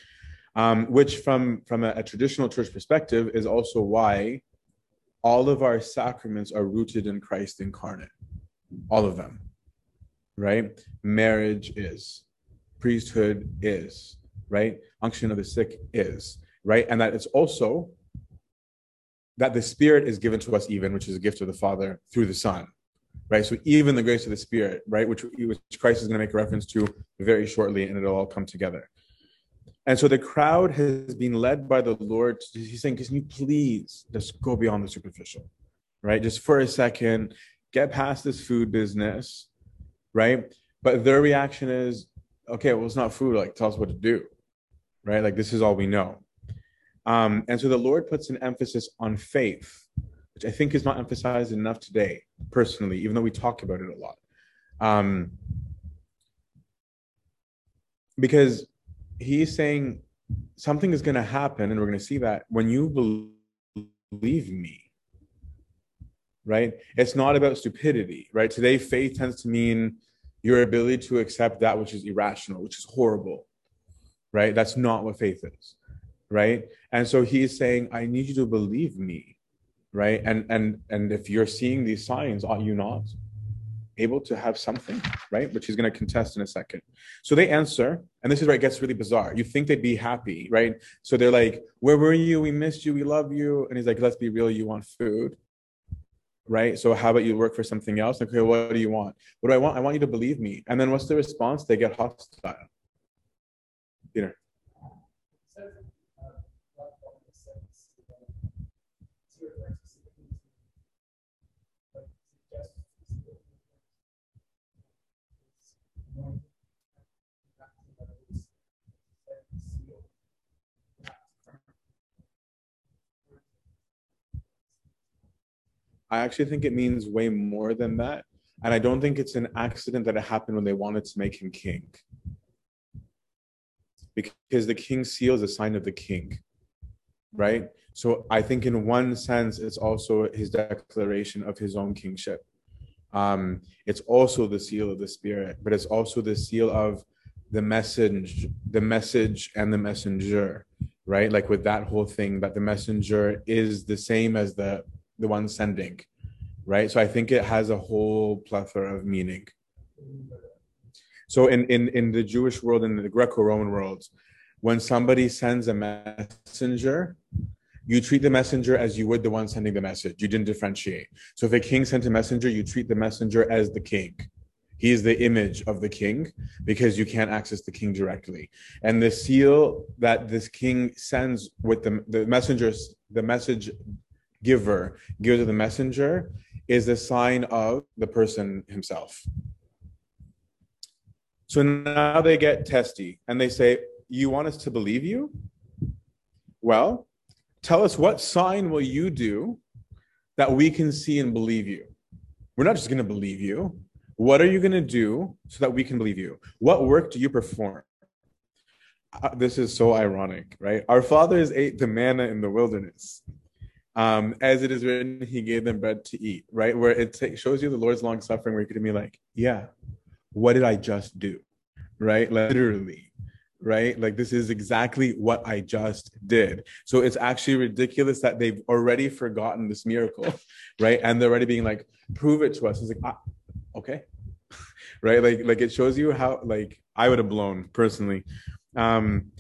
Um, which, from from a, a traditional church perspective, is also why all of our sacraments are rooted in Christ incarnate, all of them, right? Marriage is, priesthood is, right? Unction of the sick is, right? And that it's also that the Spirit is given to us, even, which is a gift of the Father through the Son, right? So even the grace of the Spirit, right, which, which Christ is going to make a reference to very shortly, and it'll all come together. And so the crowd has been led by the Lord. He's saying, Can you please just go beyond the superficial, right? Just for a second, get past this food business, right? But their reaction is, Okay, well, it's not food. Like, tell us what to do, right? Like, this is all we know. Um, and so the Lord puts an emphasis on faith, which I think is not emphasized enough today, personally, even though we talk about it a lot. Um, because he's saying something is going to happen, and we're going to see that when you believe me, right? It's not about stupidity, right? Today, faith tends to mean your ability to accept that which is irrational, which is horrible, right? That's not what faith is right? And so he's saying i need you to believe me right? And and and if you're seeing these signs are you not able to have something right? Which he's going to contest in a second. So they answer and this is where it gets really bizarre. You think they'd be happy right? So they're like where were you? We missed you. We love you. And he's like let's be real. You want food right? So how about you work for something else? Okay what do you want? What do i want? I want you to believe me. And then what's the response? They get hostile. Peter I actually think it means way more than that. And I don't think it's an accident that it happened when they wanted to make him king. Because the king's seal is a sign of the king, right? So I think in one sense, it's also his declaration of his own kingship. Um, it's also the seal of the spirit, but it's also the seal of the message, the message and the messenger, right? Like with that whole thing, that the messenger is the same as the the one sending, right? So I think it has a whole plethora of meaning. So in in in the Jewish world and the Greco-Roman world, when somebody sends a messenger, you treat the messenger as you would the one sending the message. You didn't differentiate. So if a king sent a messenger, you treat the messenger as the king. He is the image of the king because you can't access the king directly. And the seal that this king sends with the, the messengers, the message giver gives to the messenger is the sign of the person himself. So now they get testy and they say, You want us to believe you? Well, tell us what sign will you do that we can see and believe you? We're not just going to believe you. What are you going to do so that we can believe you? What work do you perform? Uh, this is so ironic, right? Our fathers ate the manna in the wilderness. Um, as it is written, he gave them bread to eat, right? Where it t- shows you the Lord's long suffering, where you could be like, yeah, what did I just do? Right? Literally, right? Like this is exactly what I just did. So it's actually ridiculous that they've already forgotten this miracle, right? And they're already being like, prove it to us. It's like, ah, okay, right? Like, like it shows you how, like, I would have blown personally. Um,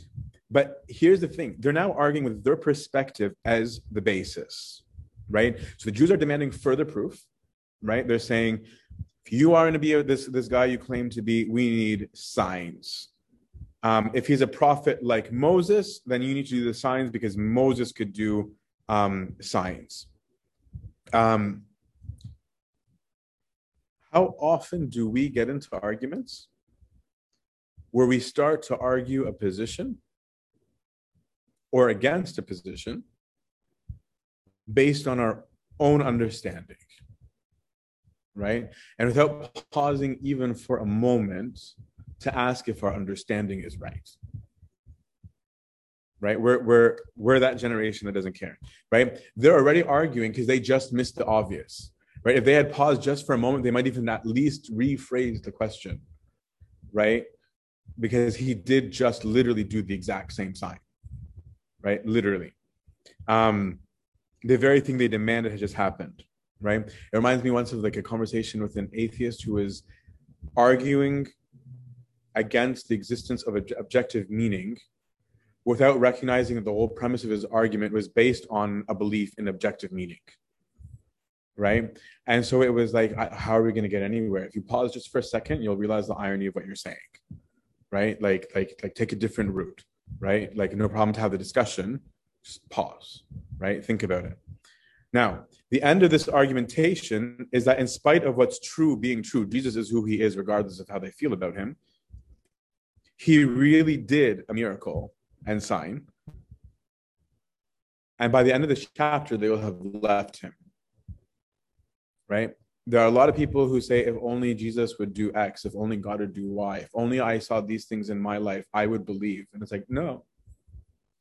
but here's the thing they're now arguing with their perspective as the basis, right? So the Jews are demanding further proof, right? They're saying, if you are going to be this, this guy you claim to be, we need signs. Um, if he's a prophet like Moses, then you need to do the signs because Moses could do um, signs. Um, how often do we get into arguments where we start to argue a position or against a position based on our own understanding? right? And without pausing even for a moment to ask if our understanding is right. Right? We're, we're, we're that generation that doesn't care, right? They're already arguing because they just missed the obvious, right? If they had paused just for a moment, they might even at least rephrase the question, right? Because he did just literally do the exact same sign, right? Literally. Um, the very thing they demanded has just happened right? It reminds me once of like a conversation with an atheist who was arguing against the existence of objective meaning without recognizing that the whole premise of his argument was based on a belief in objective meaning right and so it was like how are we going to get anywhere if you pause just for a second you'll realize the irony of what you're saying right like like like take a different route right like no problem to have the discussion just pause right think about it now, the end of this argumentation is that in spite of what's true being true, Jesus is who he is, regardless of how they feel about him. He really did a miracle and sign. And by the end of this chapter, they will have left him. Right? There are a lot of people who say, if only Jesus would do X, if only God would do Y, if only I saw these things in my life, I would believe. And it's like, no,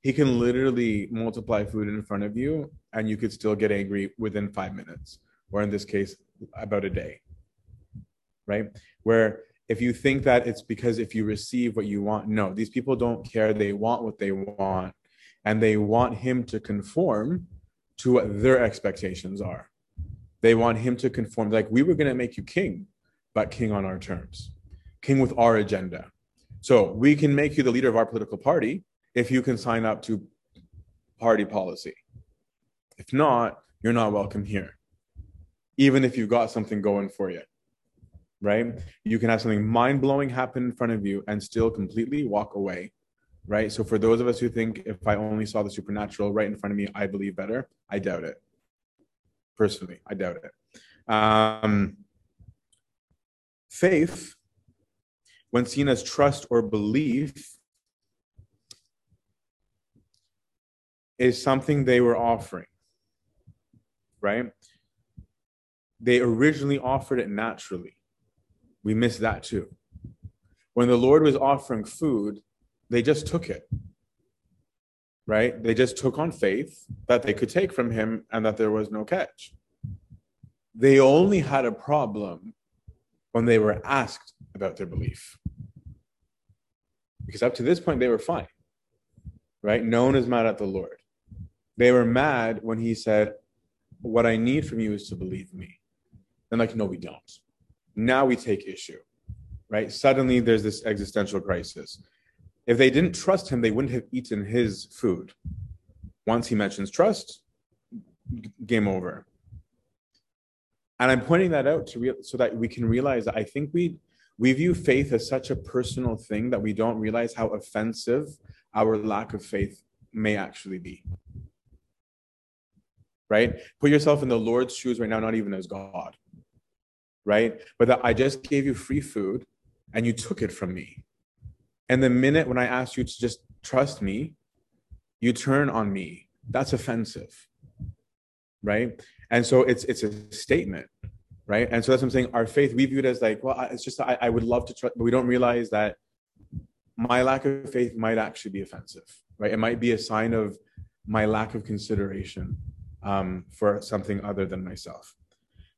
he can literally multiply food in front of you and you could still get angry within five minutes or in this case about a day. Right? Where if you think that it's because if you receive what you want no. These people don't care. They want what they want and they want him to conform to what their expectations are they want him to conform like we were going to make you king but king on our terms king with our agenda so we can make you the leader of our political party if you can sign up to party policy. If not, you're not welcome here, even if you've got something going for you, right? You can have something mind blowing happen in front of you and still completely walk away, right? So, for those of us who think if I only saw the supernatural right in front of me, I believe better, I doubt it. Personally, I doubt it. Um, faith, when seen as trust or belief, is something they were offering, right? They originally offered it naturally. We miss that too. When the Lord was offering food, they just took it, right? They just took on faith that they could take from him and that there was no catch. They only had a problem when they were asked about their belief. Because up to this point, they were fine, right? No one is mad at the Lord. They were mad when he said, What I need from you is to believe me. And like, no, we don't. Now we take issue, right? Suddenly there's this existential crisis. If they didn't trust him, they wouldn't have eaten his food. Once he mentions trust, game over. And I'm pointing that out to real, so that we can realize that I think we we view faith as such a personal thing that we don't realize how offensive our lack of faith may actually be. Right? Put yourself in the Lord's shoes right now, not even as God. Right? But that I just gave you free food and you took it from me. And the minute when I asked you to just trust me, you turn on me. That's offensive. Right? And so it's it's a statement, right? And so that's what I'm saying. Our faith, we view it as like, well, it's just I, I would love to trust, but we don't realize that my lack of faith might actually be offensive, right? It might be a sign of my lack of consideration um, for something other than myself.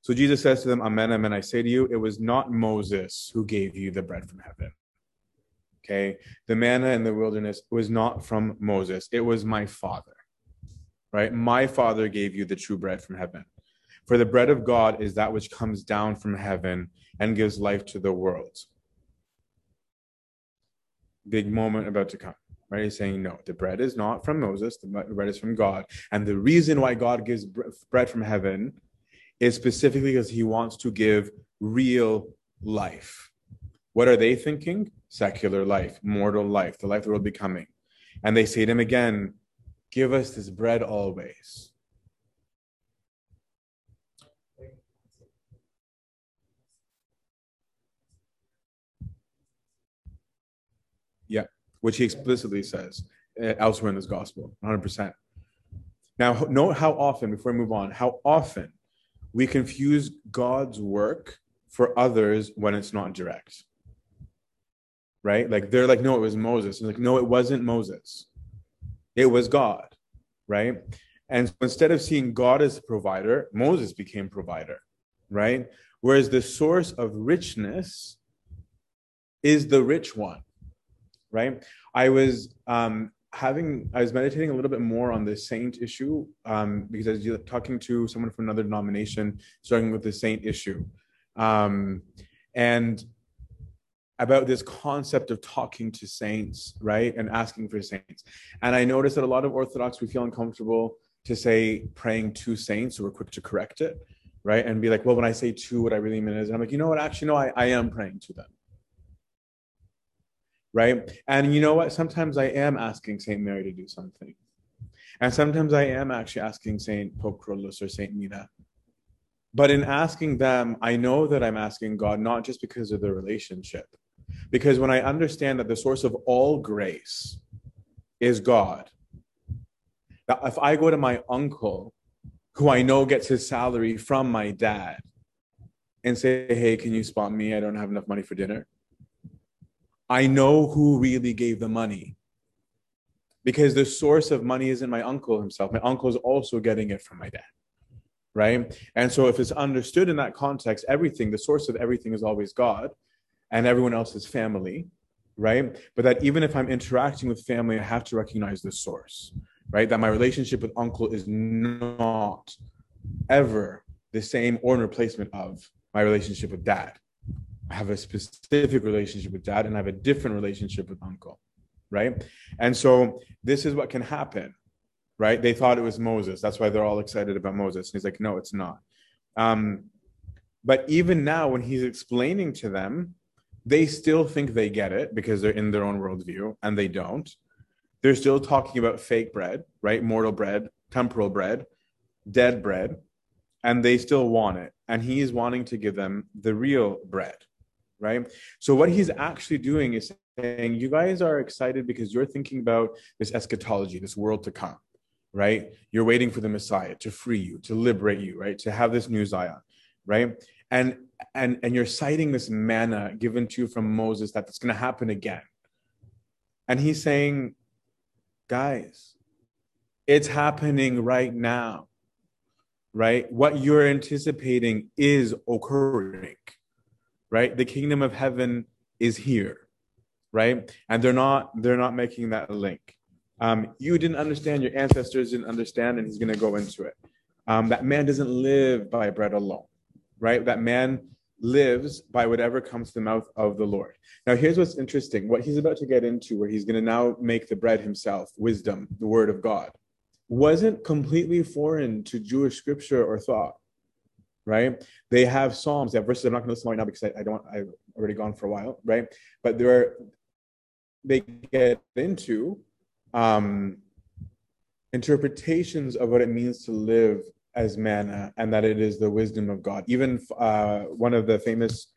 So Jesus says to them, Amen, amen, I say to you, it was not Moses who gave you the bread from heaven. Okay. The manna in the wilderness was not from Moses, it was my Father right? My Father gave you the true bread from heaven. For the bread of God is that which comes down from heaven and gives life to the world. Big moment about to come, right? He's saying, no, the bread is not from Moses, the bread is from God. And the reason why God gives bread from heaven is specifically because he wants to give real life. What are they thinking? Secular life, mortal life, the life that will be coming. And they say to him again, Give us this bread always. Yeah, which he explicitly says uh, elsewhere in this gospel, 100%. Now, note how often, before we move on, how often we confuse God's work for others when it's not direct. Right? Like they're like, no, it was Moses. And like, no, it wasn't Moses. It was God, right? And so instead of seeing God as provider, Moses became provider, right? Whereas the source of richness is the rich one, right? I was um, having, I was meditating a little bit more on the saint issue um, because I was talking to someone from another denomination struggling with the saint issue. Um, and about this concept of talking to saints, right? And asking for saints. And I noticed that a lot of Orthodox, we feel uncomfortable to say praying to saints, so we're quick to correct it, right? And be like, well, when I say to, what I really mean is, and I'm like, you know what? Actually, no, I, I am praying to them. Right. And you know what? Sometimes I am asking Saint Mary to do something. And sometimes I am actually asking Saint Pope Kyrillos or Saint Nina. But in asking them, I know that I'm asking God not just because of the relationship, because when I understand that the source of all grace is God, that if I go to my uncle, who I know gets his salary from my dad, and say, hey, can you spot me? I don't have enough money for dinner. I know who really gave the money because the source of money isn't my uncle himself. My uncle is also getting it from my dad. Right. And so, if it's understood in that context, everything, the source of everything is always God and everyone else is family, right? But that even if I'm interacting with family, I have to recognize the source, right? That my relationship with uncle is not ever the same or in replacement of my relationship with dad. I have a specific relationship with dad and I have a different relationship with uncle, right? And so this is what can happen, right? They thought it was Moses. That's why they're all excited about Moses. And he's like, no, it's not. Um, but even now, when he's explaining to them they still think they get it because they're in their own worldview and they don't. They're still talking about fake bread, right? Mortal bread, temporal bread, dead bread, and they still want it. And he is wanting to give them the real bread, right? So, what he's actually doing is saying, You guys are excited because you're thinking about this eschatology, this world to come, right? You're waiting for the Messiah to free you, to liberate you, right? To have this new Zion, right? And and and you're citing this manna given to you from Moses that it's going to happen again. And he's saying, guys, it's happening right now. Right? What you're anticipating is occurring. Right? The kingdom of heaven is here. Right? And they're not they're not making that link. Um, you didn't understand, your ancestors didn't understand, and he's going to go into it. Um, that man doesn't live by bread alone, right? That man lives by whatever comes to the mouth of the Lord. Now, here's what's interesting. What he's about to get into, where he's going to now make the bread himself, wisdom, the word of God, wasn't completely foreign to Jewish scripture or thought, right? They have Psalms, they have verses I'm not going to listen right now because I, I don't, I've already gone for a while, right? But there are, they get into um, interpretations of what it means to live as manna and that it is the wisdom of God. Even uh, one of the famous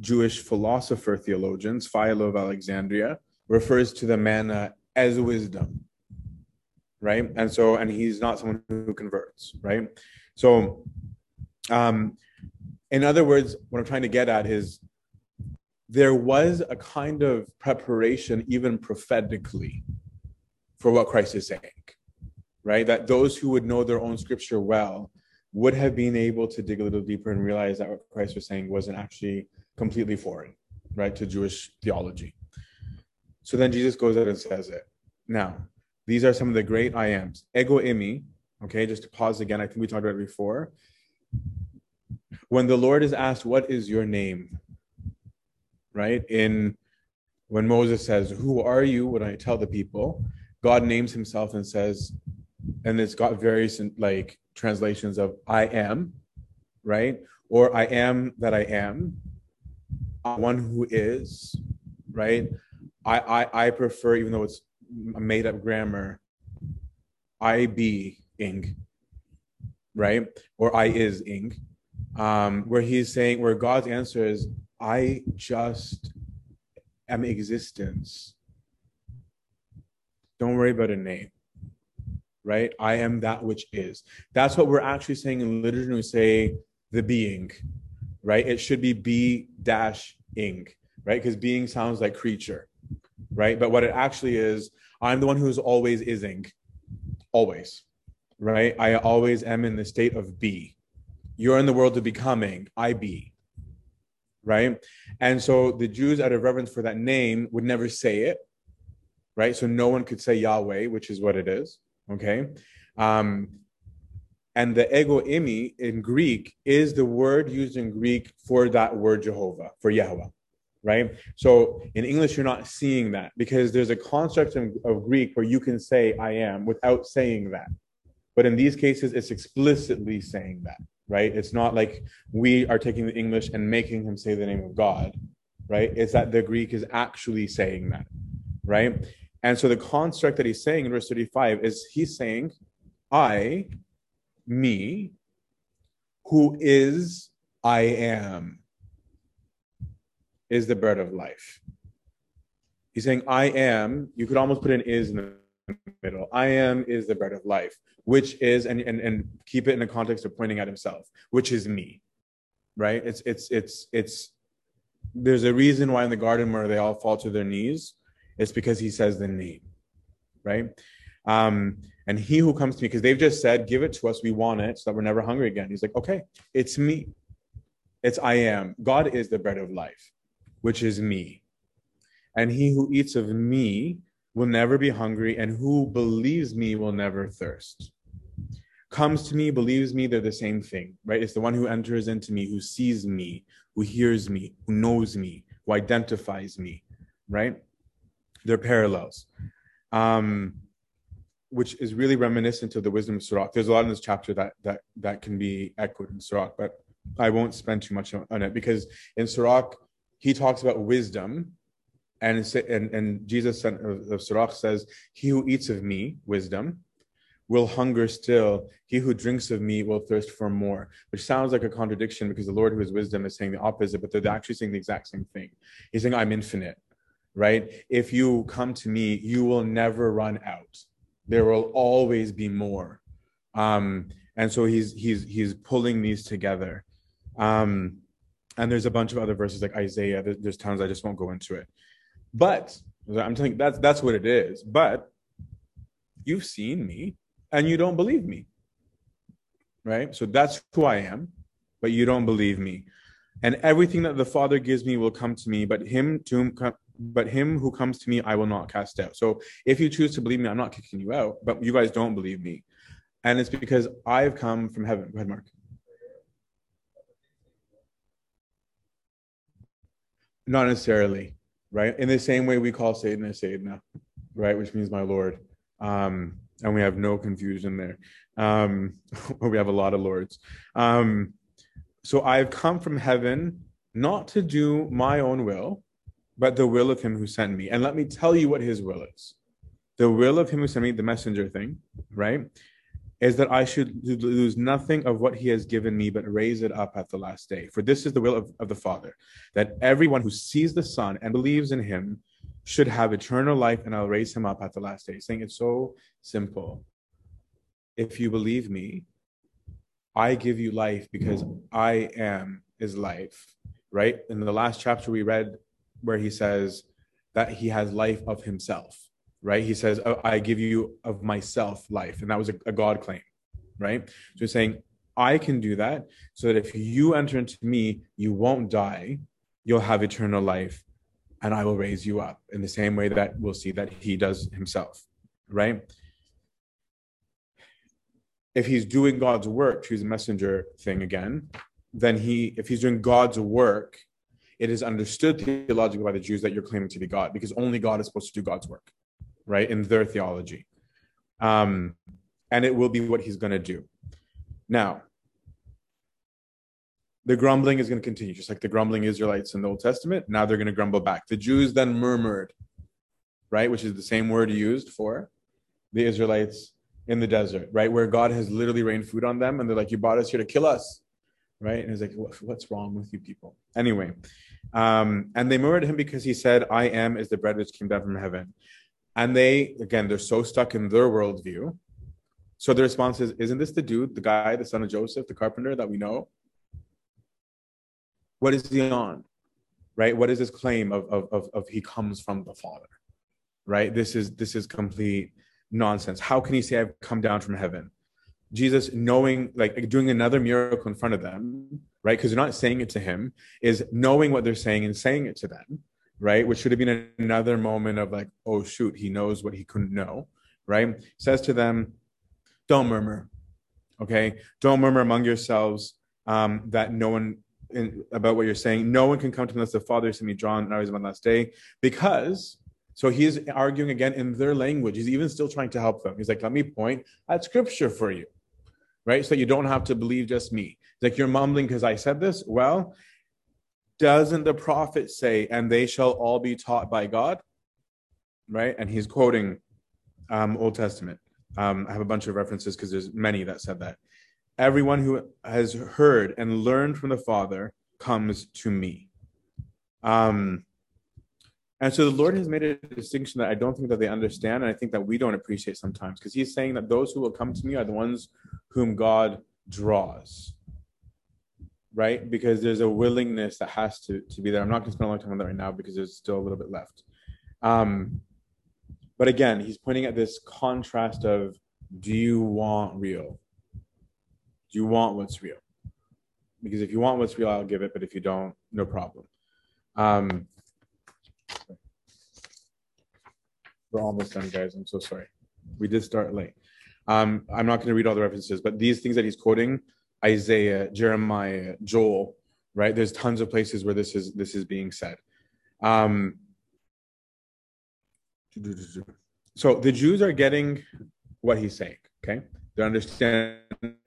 Jewish philosopher theologians, Philo of Alexandria, refers to the manna as wisdom, right? And so, and he's not someone who converts, right? So, um, in other words, what I'm trying to get at is there was a kind of preparation, even prophetically, for what Christ is saying right? That those who would know their own scripture well would have been able to dig a little deeper and realize that what Christ was saying wasn't actually completely foreign, right, to Jewish theology. So then Jesus goes out and says it. Now, these are some of the great I ams. Ego eimi, okay, just to pause again, I think we talked about it before. When the Lord is asked, What is your name? Right? In when Moses says, Who are you? When I tell the people, God names himself and says, and it's got various like translations of I am, right? Or I am that I am, one who is, right? I, I, I prefer, even though it's a made up grammar, I be ing, right? Or I is ing, um, where he's saying, where God's answer is, I just am existence. Don't worry about a name right? I am that which is. That's what we're actually saying in literature when we say the being, right? It should be be dash ing, right? Because being sounds like creature, right? But what it actually is, I'm the one who's always ising, always, right? I always am in the state of be. You're in the world of becoming, I be, right? And so the Jews, out of reverence for that name, would never say it, right? So no one could say Yahweh, which is what it is Okay. Um, and the ego eimi in Greek is the word used in Greek for that word Jehovah, for Yahweh, right? So in English, you're not seeing that because there's a construct of, of Greek where you can say I am without saying that. But in these cases, it's explicitly saying that, right? It's not like we are taking the English and making him say the name of God, right? It's that the Greek is actually saying that, right? And so the construct that he's saying in verse 35 is he's saying, I, me, who is I am, is the bread of life. He's saying, I am, you could almost put an is in the middle. I am is the bread of life, which is, and, and, and keep it in the context of pointing at himself, which is me. Right? It's it's it's it's there's a reason why in the garden where they all fall to their knees it's because he says the name, right? Um, and he who comes to me, because they've just said, give it to us, we want it, so that we're never hungry again. He's like, okay, it's me. It's I am. God is the bread of life, which is me. And he who eats of me will never be hungry, and who believes me will never thirst. Comes to me, believes me, they're the same thing, right? It's the one who enters into me, who sees me, who hears me, who knows me, who identifies me, right? They're parallels, um, which is really reminiscent of the wisdom of Sirach. There's a lot in this chapter that that that can be echoed in Sirach, but I won't spend too much on it because in Sirach he talks about wisdom, and and and Jesus of, of Sirach says, "He who eats of me, wisdom." will hunger still. He who drinks of me will thirst for more, which sounds like a contradiction because the Lord who is wisdom is saying the opposite, but they're actually saying the exact same thing. He's saying, I'm infinite right? If you come to me, you will never run out. There will always be more. Um, and so he's he's he's pulling these together. Um, and there's a bunch of other verses like Isaiah. There's, tons I just won't go into it. But I'm telling you, that's that's what it is. But you've seen me and you don't believe me. Right? So that's who I am, but you don't believe me. And everything that the Father gives me will come to me, but him to whom but him who comes to me, I will not cast out. So if you choose to believe me, I'm not kicking you out, but you guys don't believe me. And it's because I've come from heaven. Go ahead, Mark. Not necessarily, right? In the same way we call Satan a Satan, right? Which means my Lord. Um, and we have no confusion there. Um, we have a lot of lords. Um, so I've come from heaven not to do my own will, but the will of him who sent me. And let me tell you what his will is. The will of him who sent me, the messenger thing, right? Is that I should lose nothing of what he has given me, but raise it up at the last day. For this is the will of, of the Father, that everyone who sees the Son and believes in him should have eternal life, and I'll raise him up at the last day. Saying it's so simple. If you believe me, I give you life because I am is life, right? In the last chapter we read where he says that he has life of himself, right? He says, oh, I give you of myself life. And that was a, a God claim, right? So he's saying, I can do that so that if you enter into me, you won't die, you'll have eternal life, and I will raise you up in the same way that we'll see that he does himself, right? If he's doing God's work, choose a messenger thing again, then he, if he's doing God's work, it is understood theologically by the Jews that you're claiming to be God because only God is supposed to do God's work, right? In their theology. Um, and it will be what he's going to do. Now, the grumbling is going to continue, just like the grumbling Israelites in the Old Testament. Now they're going to grumble back. The Jews then murmured, right? Which is the same word used for the Israelites in the desert, right? Where God has literally rained food on them and they're like, You brought us here to kill us, right? And he's like, What's wrong with you people? Anyway, um, and they murdered him because he said, I am is the bread which came down from heaven. And they, again, they're so stuck in their worldview. So the response is, Isn't this the dude, the guy, the son of Joseph, the carpenter that we know? What is he on? Right? What is his claim of, of, of, of he comes from the Father? Right? This is this is complete nonsense. How can he say I've come down from heaven? Jesus knowing, like doing another miracle in front of them, right? Because they're not saying it to him, is knowing what they're saying and saying it to them, right? Which should have been another moment of like, oh shoot, he knows what he couldn't know, right? Says to them, don't murmur, okay? Don't murmur among yourselves um, that no one in, about what you're saying. No one can come to me unless the Father sent me drawn and I was on last day. Because so he's arguing again in their language. He's even still trying to help them. He's like, let me point at scripture for you right? So you don't have to believe just me. Like you're mumbling because I said this. Well, doesn't the prophet say, and they shall all be taught by God? Right? And he's quoting um, Old Testament. Um, I have a bunch of references because there's many that said that. Everyone who has heard and learned from the Father comes to me. Um, and so the Lord has made a distinction that I don't think that they understand, and I think that we don't appreciate sometimes, because He's saying that those who will come to me are the ones whom God draws. Right? Because there's a willingness that has to, to be there. I'm not going to spend a long time on that right now because there's still a little bit left. Um, but again, he's pointing at this contrast of do you want real? Do you want what's real? Because if you want what's real, I'll give it, but if you don't, no problem. Um, we're almost done, guys. I'm so sorry. We did start late. Um, I'm not going to read all the references, but these things that he's quoting, Isaiah, Jeremiah, Joel, right? There's tons of places where this is this is being said. Um, so the Jews are getting what he's saying. Okay, they're understanding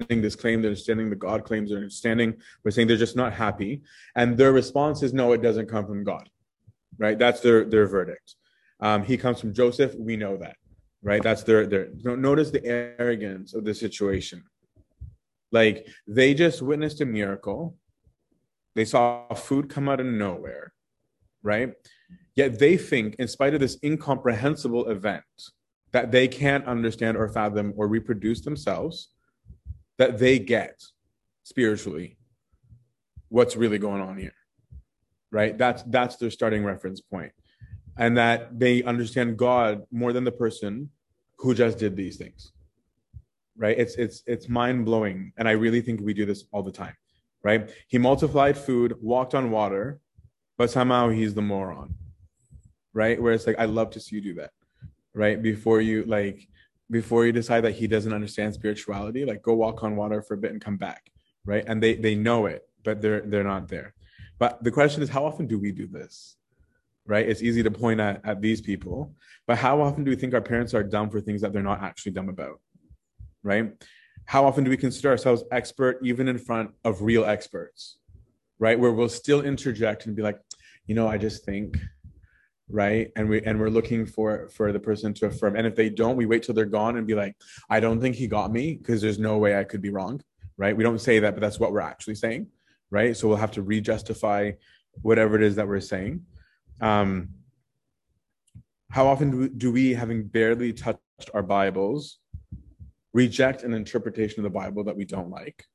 this claim, they're understanding the God claims, they're understanding. We're saying they're just not happy, and their response is no, it doesn't come from God. Right? That's their their verdict. Um, he comes from Joseph. We know that right? That's their their. Notice the arrogance of the situation. Like they just witnessed a miracle. They saw food come out of nowhere, right? Yet they think, in spite of this incomprehensible event that they can't understand or fathom or reproduce themselves, that they get spiritually what's really going on here. Right? That's that's their starting reference point and that they understand God more than the person who just did these things. Right? It's it's it's mind blowing, and I really think we do this all the time. Right? He multiplied food, walked on water, but somehow he's the moron. Right? Where it's like, I love to see you do that. Right? Before you like before you decide that he doesn't understand spirituality, like go walk on water for a bit and come back. Right? And they they know it, but they're they're not there. But the question is, how often do we do this? Right? It's easy to point at, at these people, but how often do we think our parents are dumb for things that they're not actually dumb about? Right? How often do we consider ourselves expert even in front of real experts? Right? Where we'll still interject and be like, you know, I just think, right? And we and we're looking for for the person to affirm. And if they don't, we wait till they're gone and be like, I don't think he got me because there's no way I could be wrong, right? We don't say that, but that's what we're actually saying, right? So we'll have to re-justify whatever it is that we're saying. Um, how often do we, do we, having barely touched our Bibles, reject an interpretation of the Bible that we don't like,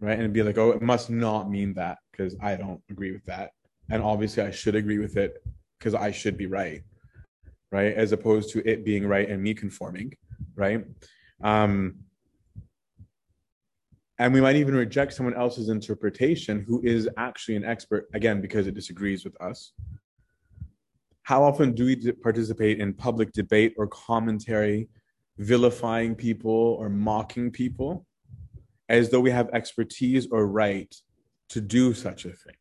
right? And be like, oh, it must not mean that because I don't agree with that. And obviously, I should agree with it because I should be right, right? As opposed to it being right and me conforming, right? Um, and we might even reject someone else's interpretation who is actually an expert, again, because it disagrees with us. How often do we participate in public debate or commentary, vilifying people or mocking people as though we have expertise or right to do such a thing?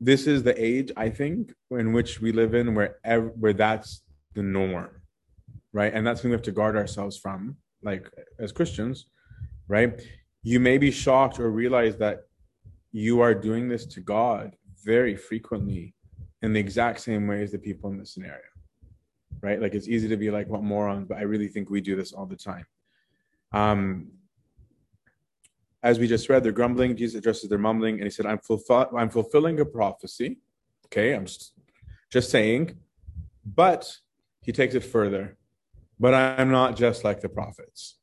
this is the age I think in which we live in where ev- where that's the norm, right? And that's something we have to guard ourselves from, like as Christians, right? You may be shocked or realize that you are doing this to God very frequently in the exact same way as the people in this scenario, right? Like it's easy to be like, what morons, but I really think we do this all the time. Um, as we just read, they're grumbling. Jesus addresses their mumbling, and he said, "I'm fulfill- I'm fulfilling a prophecy." Okay, I'm just, just saying, but he takes it further. But I'm not just like the prophets,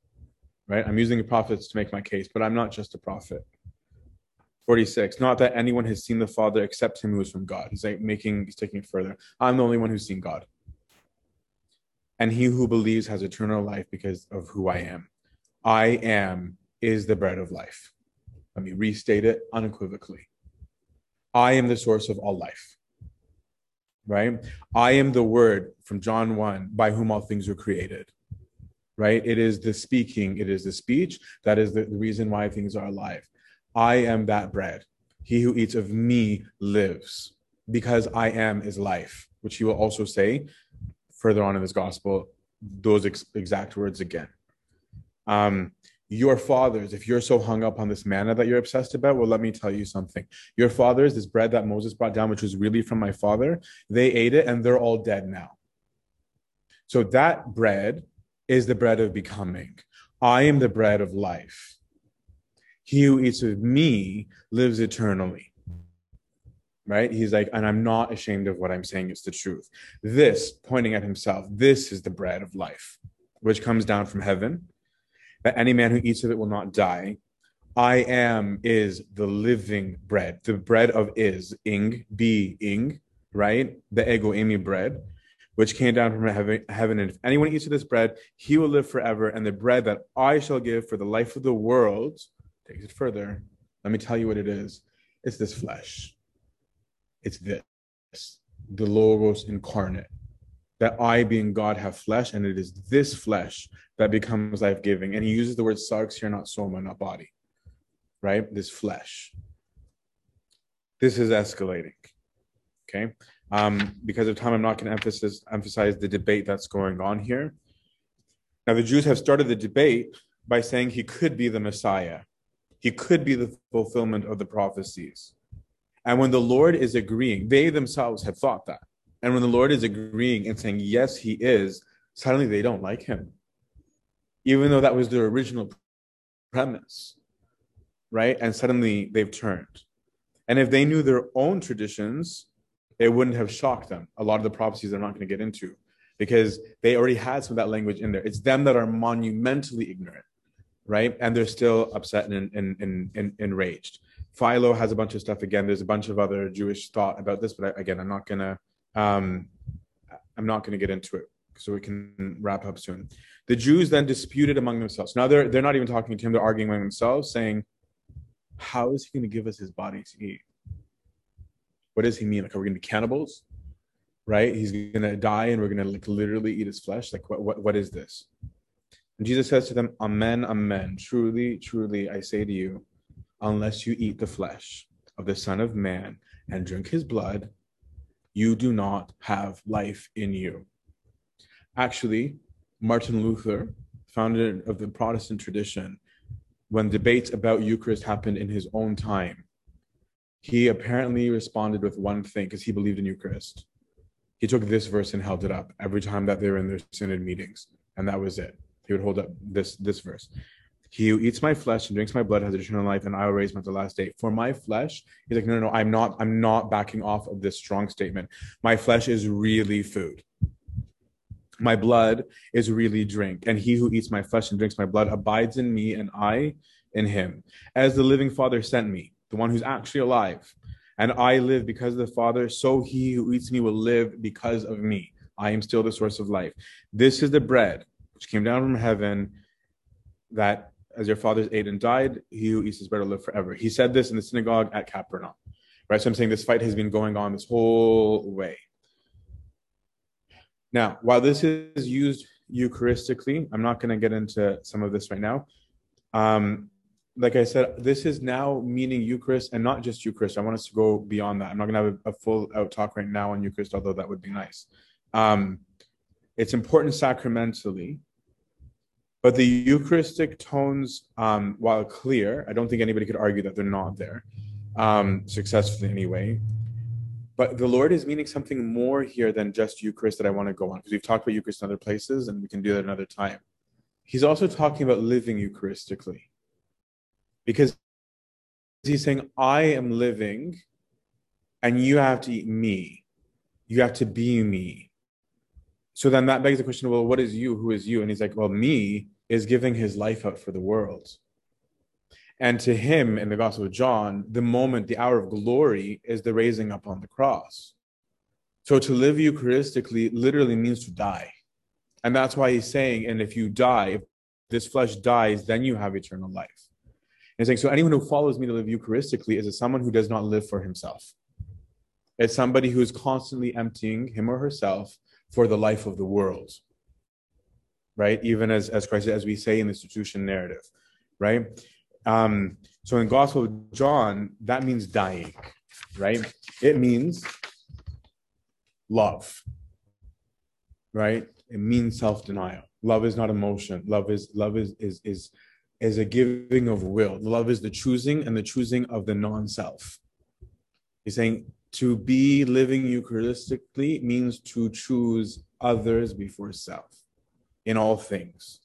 right? I'm using the prophets to make my case, but I'm not just a prophet. 46 not that anyone has seen the father except him who is from god he's like making he's taking it further i'm the only one who's seen god and he who believes has eternal life because of who i am i am is the bread of life. Let me restate it unequivocally. I am the source of all life. Right? I am the word from John 1 by whom all things were created. Right? It is the speaking, it is the speech that is the, reason why things are alive. I am that bread. He who eats of me lives because I am is life, which he will also say further on in this gospel, those ex- exact words again. Um, your fathers, if you're so hung up on this manna that you're obsessed about, well, let me tell you something. Your fathers, this bread that Moses brought down, which was really from my father, they ate it and they're all dead now. So that bread is the bread of becoming. I am the bread of life. He who eats of me lives eternally. Right? He's like, and I'm not ashamed of what I'm saying. It's the truth. This, pointing at himself, this is the bread of life, which comes down from heaven that any man who eats of it will not die. I am is the living bread, the bread of is, ing, be, ing, right? The ego eimi bread, which came down from heaven, heaven. And if anyone eats of this bread, he will live forever. And the bread that I shall give for the life of the world takes it further. Let me tell you what it is it's this flesh, it's this, the Logos incarnate that I, being God, have flesh, and it is this flesh that becomes life giving. And he uses the word sarx here, not soma, not body, right? This flesh. This is escalating. Okay. Um, because of time, I'm not going to emphasize emphasize the debate that's going on here. Now, the Jews have started the debate by saying he could be the Messiah. He could be the fulfillment of the prophecies. And when the Lord is agreeing, they themselves have thought that. And when the Lord is agreeing and saying, yes, he is, suddenly they don't like him. Even though that was their original premise, right? And suddenly they've turned. And if they knew their own traditions, it wouldn't have shocked them. A lot of the prophecies they're not going to get into because they already had some of that language in there. It's them that are monumentally ignorant, right? And they're still upset and, and, and, and enraged. Philo has a bunch of stuff. Again, there's a bunch of other Jewish thought about this, but I, again, I'm not to um, I'm not to get into it so we can wrap up soon. The Jews then disputed among themselves. Now they're they're not even talking to him; they're arguing among themselves, saying, "How is he going to give us his body to eat? What does he mean? Like, are we going to be cannibals? Right? He's going to die, and we're going to like literally eat his flesh. Like, what what what is this?" And Jesus says to them, "Amen, amen. Truly, truly, I say to you." Unless you eat the flesh of the Son of Man and drink his blood, you do not have life in you. Actually, Martin Luther, founder of the Protestant tradition, when debates about Eucharist happened in his own time, he apparently responded with one thing because he believed in Eucharist. He took this verse and held it up every time that they were in their synod meetings, and that was it. He would hold up this this verse. He who eats my flesh and drinks my blood has eternal life, and I will raise him at the last day. For my flesh, he's like, no, no, no, I'm not, I'm not backing off of this strong statement. My flesh is really food. My blood is really drink, and he who eats my flesh and drinks my blood abides in me, and I in him. As the living Father sent me, the one who's actually alive, and I live because of the Father, so he who eats me will live because of me. I am still the source of life. This is the bread which came down from heaven that as your fathers ate and died, he who eats his bread will live forever. He said this in the synagogue at Capernaum. Right? So I'm saying this fight has been going on this whole way. Now, while this is used Eucharistically, I'm not going to get into some of this right now. Um, like I said, this is now meaning Eucharist and not just Eucharist. I want us to go beyond that. I'm not going to have a, a full out talk right now on Eucharist, although that would be nice. Um, it's important sacramentally but the Eucharistic tones, um, while clear, I don't think anybody could argue that they're not there, um, successfully anyway. But the Lord is meaning something more here than just Eucharist that I want to go on, because we've talked about Eucharist in other places, and we can do that another time. He's also talking about living Eucharistically, because he's saying, I am living, and you have to eat me. You have to be me. So then that begs the question well, what is you? Who is you? And he's like, well, me is giving his life out for the world. And to him, in the Gospel of John, the moment, the hour of glory is the raising up on the cross. So to live Eucharistically literally means to die. And that's why he's saying, and if you die, if this flesh dies, then you have eternal life. And saying, so anyone who follows me to live Eucharistically is a someone who does not live for himself. It's somebody who is constantly emptying him or herself for the life of the world right? Even as, as Christ, as we say in the institution narrative, right? Um, so in Gospel of John, that means dying, right? It means love, right? It means self-denial. Love is not emotion. Love is love is is is is a giving of will. Love is the choosing and the choosing of the non-self. He's saying to be living Eucharistically means to choose others before self in all things.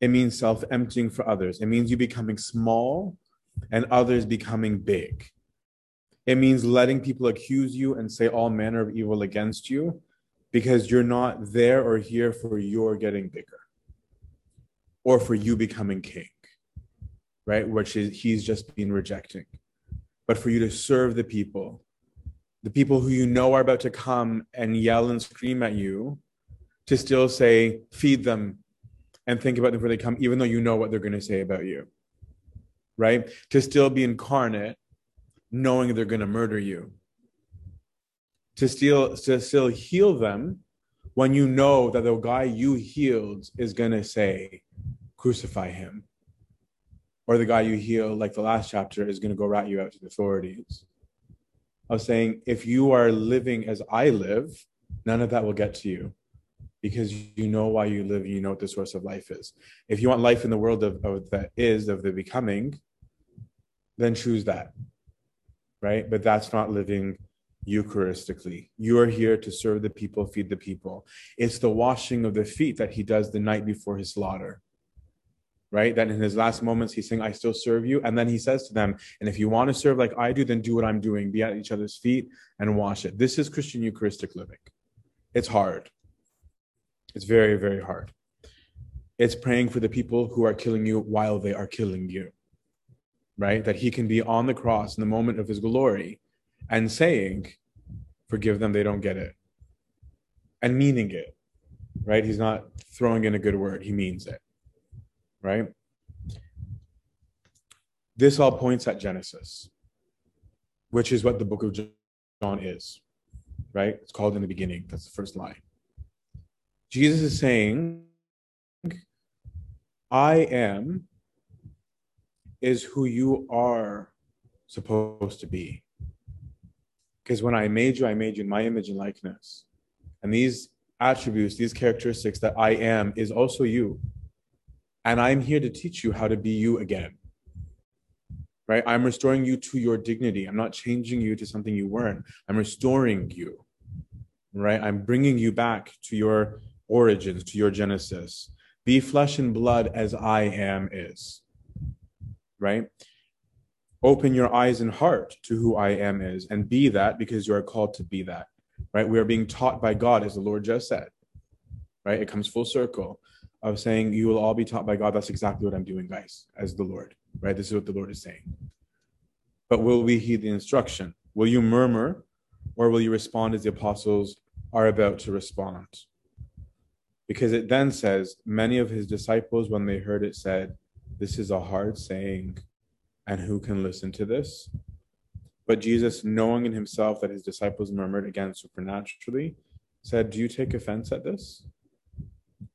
It means self emptying for others. It means you becoming small and others becoming big. It means letting people accuse you and say all manner of evil against you because you're not there or here for your getting bigger or for you becoming king, right? Which is he's just been rejecting. But for you to serve the people, the people who you know are about to come and yell and scream at you to still say, feed them and think about them before they come, even though you know what they're going to say about you. Right? To still be incarnate, knowing they're going to murder you. To still, to still heal them when you know that the guy you healed is going to say, crucify him. Or the guy you heal, like the last chapter, is going to go rat you out to the authorities. I was saying, if you are living as I live, none of that will get to you because you know why you live you know what the source of life is. If you want life in the world of, of that is of the becoming then choose that right? But that's not living eucharistically. You are here to serve the people feed the people. It's the washing of the feet that he does the night before his slaughter right? That in his last moments he's saying i still serve you. And then he says to them and if you want to serve like i do then do what i'm doing. Be at each other's feet and wash it. This is christian eucharistic living. It's hard it's very, very hard. It's praying for the people who are killing you while they are killing you, right? That he can be on the cross in the moment of his glory and saying, Forgive them, they don't get it. And meaning it, right? He's not throwing in a good word, he means it, right? This all points at Genesis, which is what the book of John is, right? It's called in the beginning. That's the first line. Jesus is saying, I am is who you are supposed to be. Because when I made you, I made you in my image and likeness. And these attributes, these characteristics that I am, is also you. And I'm here to teach you how to be you again. Right? I'm restoring you to your dignity. I'm not changing you to something you weren't. I'm restoring you. Right? I'm bringing you back to your origins, to your genesis. Be flesh and blood as I am is. Right? Open your eyes and heart to who I am is and be that because you are called to be that. Right? We are being taught by God, as the Lord just said. Right? It comes full circle of saying you will all be taught by God. That's exactly what I'm doing, guys, as the Lord. Right? This is what the Lord is saying. But will we heed the instruction? Will you murmur or will you respond as the apostles are about to respond? Because it then says, Many of his disciples, when they heard it, said, This is a hard saying, and who can listen to this? But Jesus, knowing in himself that his disciples murmured again supernaturally, said, Do you take offense at this?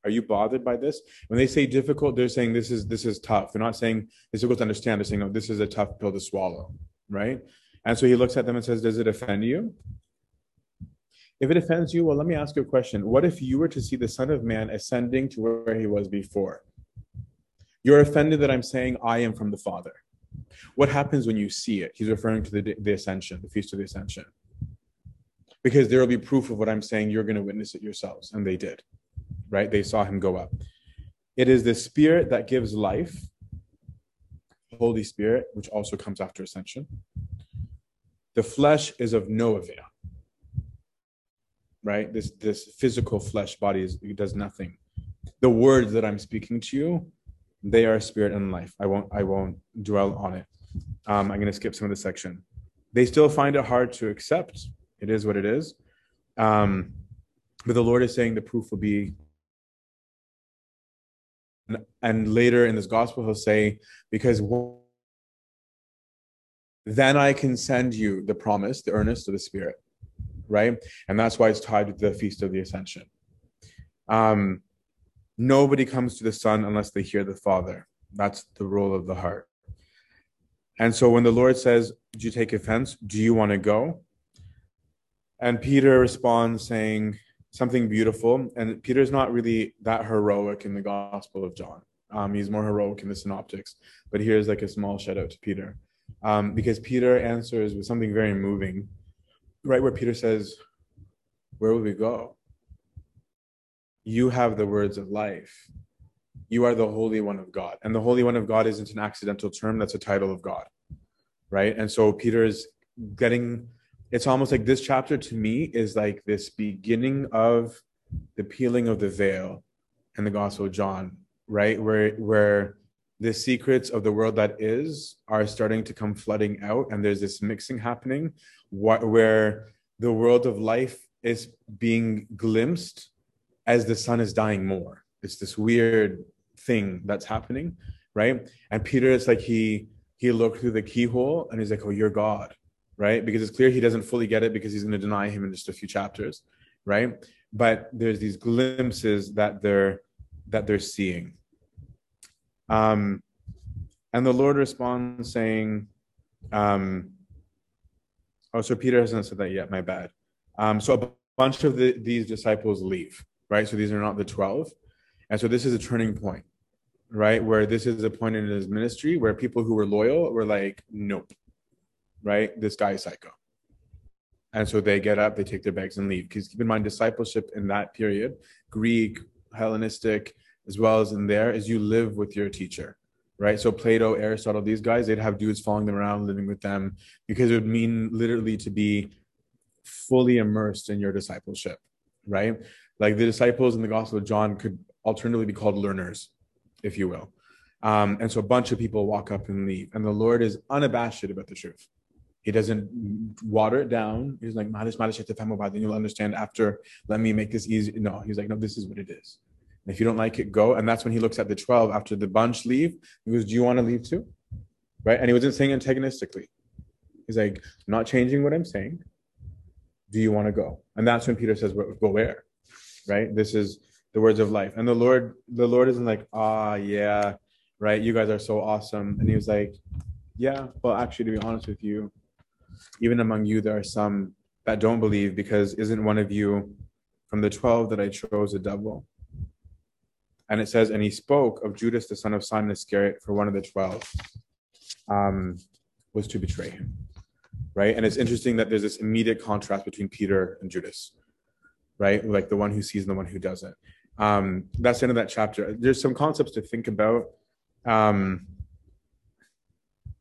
Are you bothered by this? When they say difficult, they're saying this is this is tough. They're not saying it's difficult to understand. They're saying, no, this is a tough pill to swallow, right? And so he looks at them and says, Does it offend you? If it offends you, well, let me ask you a question. What if you were to see the Son of Man ascending to where he was before? You're offended that I'm saying I am from the Father. What happens when you see it? He's referring to the, the ascension, the Feast of the Ascension. Because there will be proof of what I'm saying. You're going to witness it yourselves. And they did, right? They saw him go up. It is the Spirit that gives life, Holy Spirit, which also comes after ascension. The flesh is of no avail right? This this physical flesh body is, does nothing. The words that I'm speaking to you, they are spirit and life. I won't I won't dwell on it. Um, I'm going to skip some of the section. They still find it hard to accept. It is what it is. Um, but the Lord is saying the proof will be. And later in this gospel, he'll say, because then I can send you the promise, the earnest of the Spirit right? And that's why it's tied with the Feast of the Ascension. Um, nobody comes to the Son unless they hear the Father. That's the role of the heart. And so when the Lord says, Do you take offense? Do you want to go? And Peter responds saying something beautiful. And Peter's not really that heroic in the Gospel of John. Um, he's more heroic in the Synoptics. But here's like a small shout out to Peter. Um, because Peter answers with something very moving right where Peter says, Where will we go? You have the words of life. You are the Holy One of God. And the Holy One of God isn't an accidental term, that's a title of God. Right. And so Peter is getting, it's almost like this chapter to me is like this beginning of the peeling of the veil in the Gospel of John, right? Where, where, the secrets of the world that is are starting to come flooding out and there's this mixing happening where the world of life is being glimpsed as the sun is dying more. It's this weird thing that's happening, right? And Peter is like he he looked through the keyhole and he's like, "Oh, you're God," right? Because it's clear he doesn't fully get it because he's going to deny him in just a few chapters, right? But there's these glimpses that they're that they're seeing. Um, and the Lord responds saying, um, Oh, so Peter hasn't said that yet. My bad. Um, so a bunch of the, these disciples leave, right? So these are not the 12. And so this is a turning point, right? Where this is a point in his ministry where people who were loyal were like, nope, right? This guy is psycho. And so they get up, they take their bags and leave. Because keep in mind, discipleship in that period, Greek, Hellenistic, as well as in there, is you live with your teacher right? So Plato, Aristotle, these guys, they'd have dudes following them around, living with them, because it would mean literally to be fully immersed in your discipleship, right? Like the disciples in the Gospel of John could alternatively be called learners, if you will. Um, and so a bunch of people walk up and leave, and the Lord is unabashed about the truth. He doesn't water it down. He's like, then you'll understand after. Let me make this easy. No, he's like, no, this is what it is. And if you don't like it, go. And that's when he looks at the 12 after the bunch leave. He goes, Do you want to leave too? Right? And he wasn't saying antagonistically. He's like, not changing what I'm saying. Do you want to go? And that's when Peter says, Go where? Right? This is the words of life. And the Lord, the Lord isn't like, ah, yeah, right? You guys are so awesome. And he was like, Yeah, well, actually, to be honest with you, even among you, there are some that don't believe because isn't one of you from the 12 that I chose a devil? And it says, And he spoke of Judas, the son of Simon Iscariot, for one of the 12 um, was to betray him, right? And it's interesting that there's this immediate contrast between Peter and Judas, right? Like the one who sees and the one who doesn't. Um, that's the end of that chapter. There's some concepts to think about um,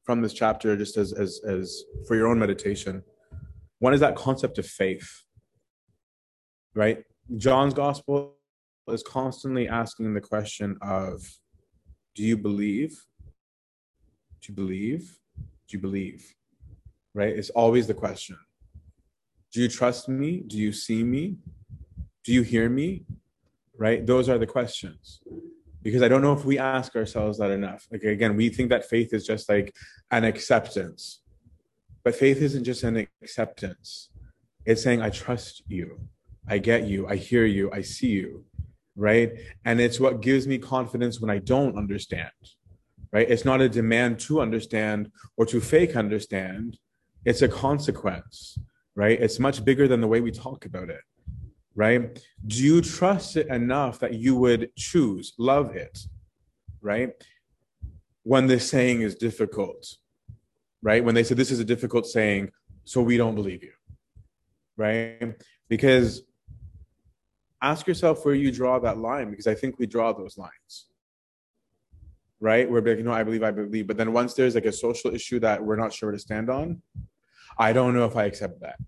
from this chapter, just as as as for your own meditation. One is that concept of faith, right? John's gospel is constantly asking the question of, do you believe? Do you believe? Do you believe? Right? It's always the question. Do you trust me? Do you see me? Do you hear me? Right? Those are the questions. Because I don't know if we ask ourselves that enough. Like, again, we think that faith is just like an acceptance. But faith isn't just an acceptance, it's saying, I trust you. I get you. I hear you. I see you. Right. And it's what gives me confidence when I don't understand right? It's not a demand to understand or to fake understand. It's a consequence, right? It's much bigger than the way we talk about it, right? Do you trust it enough that you would choose, love it, right? When the saying is difficult, right? When they say this is a difficult saying, so we don't believe you, right? Because ask yourself where you draw that line, because I think we draw those lines right? We're like, no, I believe, I believe. But then once there's like a social issue that we're not sure to stand on, I don't know if I accept that.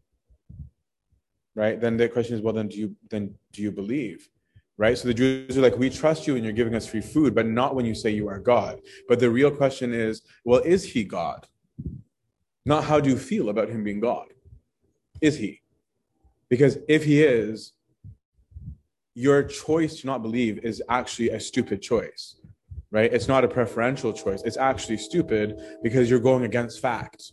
Right? Then the question is, well, then do you then do you believe? Right? So the Jews are like, we trust you and you're giving us free food, but not when you say you are God. But the real question is, well, is he God? Not how do you feel about him being God? Is he? Because if he is, your choice to not believe is actually a stupid choice right? It's not a preferential choice. It's actually stupid because you're going against facts,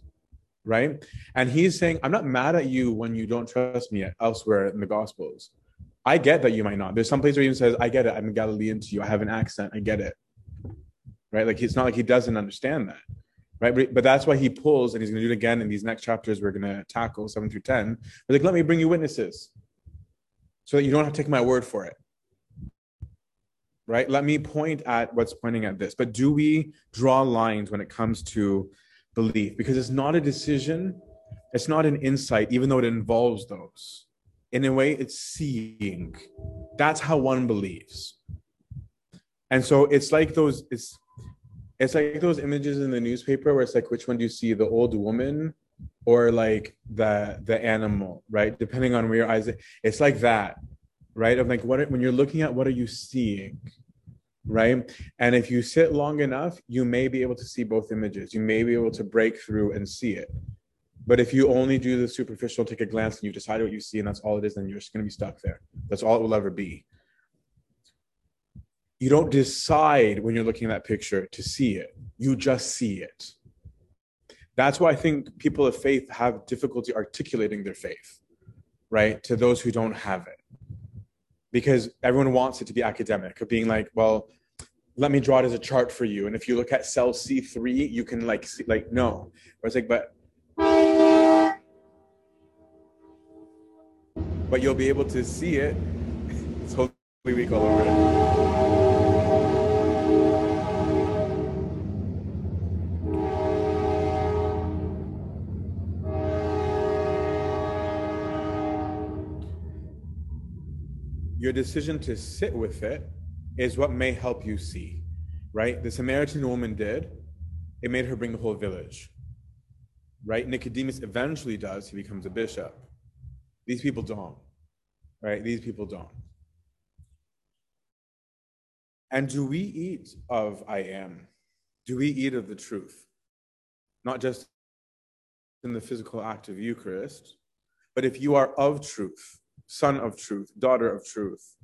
right? And he's saying, I'm not mad at you when you don't trust me elsewhere in the Gospels. I get that you might not. There's some place where he even says, I get it. I'm a Galilean to you. I have an accent. I get it. Right? Like it's not like he doesn't understand that. Right. But, but that's why he pulls, and he's going to do it again in these next chapters we're going to tackle seven through 10. But like, let me bring you witnesses so that you don't have to take my word for it right? Let me point at what's pointing at this. But do we draw lines when it comes to belief? Because it's not a decision, it's not an insight, even though it involves those. In a way, it's seeing. That's how one believes. And so it's like those, it's it's like those images in the newspaper where it's like which one do you see the old woman or like the the animal right depending on where your eyes it's like that right? Of like what when you're looking at what are you seeing, right? And if you sit long enough, you may be able to see both images. You may be able to break through and see it. But if you only do the superficial, take a glance, and you decide what you see, and that's all it is, then you're just going to be stuck there. That's all it will ever be. You don't decide when you're looking at that picture to see it. You just see it. That's why I think people of faith have difficulty articulating their faith, right? To those who don't have it. Because everyone wants it to be academic of being like well let me draw it as a chart for you and if you look at cell c3 you can like see like no. But it's like but but you'll be able to see it. It's Holy Week all over. it your decision to sit with it is what may help you see, right? The Samaritan woman did. It made her bring the whole village, right? Nicodemus eventually does. He becomes a bishop. These people don't, right? These people don't. And do we eat of I am? Do we eat of the truth? Not just in the physical act of Eucharist, but if you are of truth, son of truth, daughter of truth.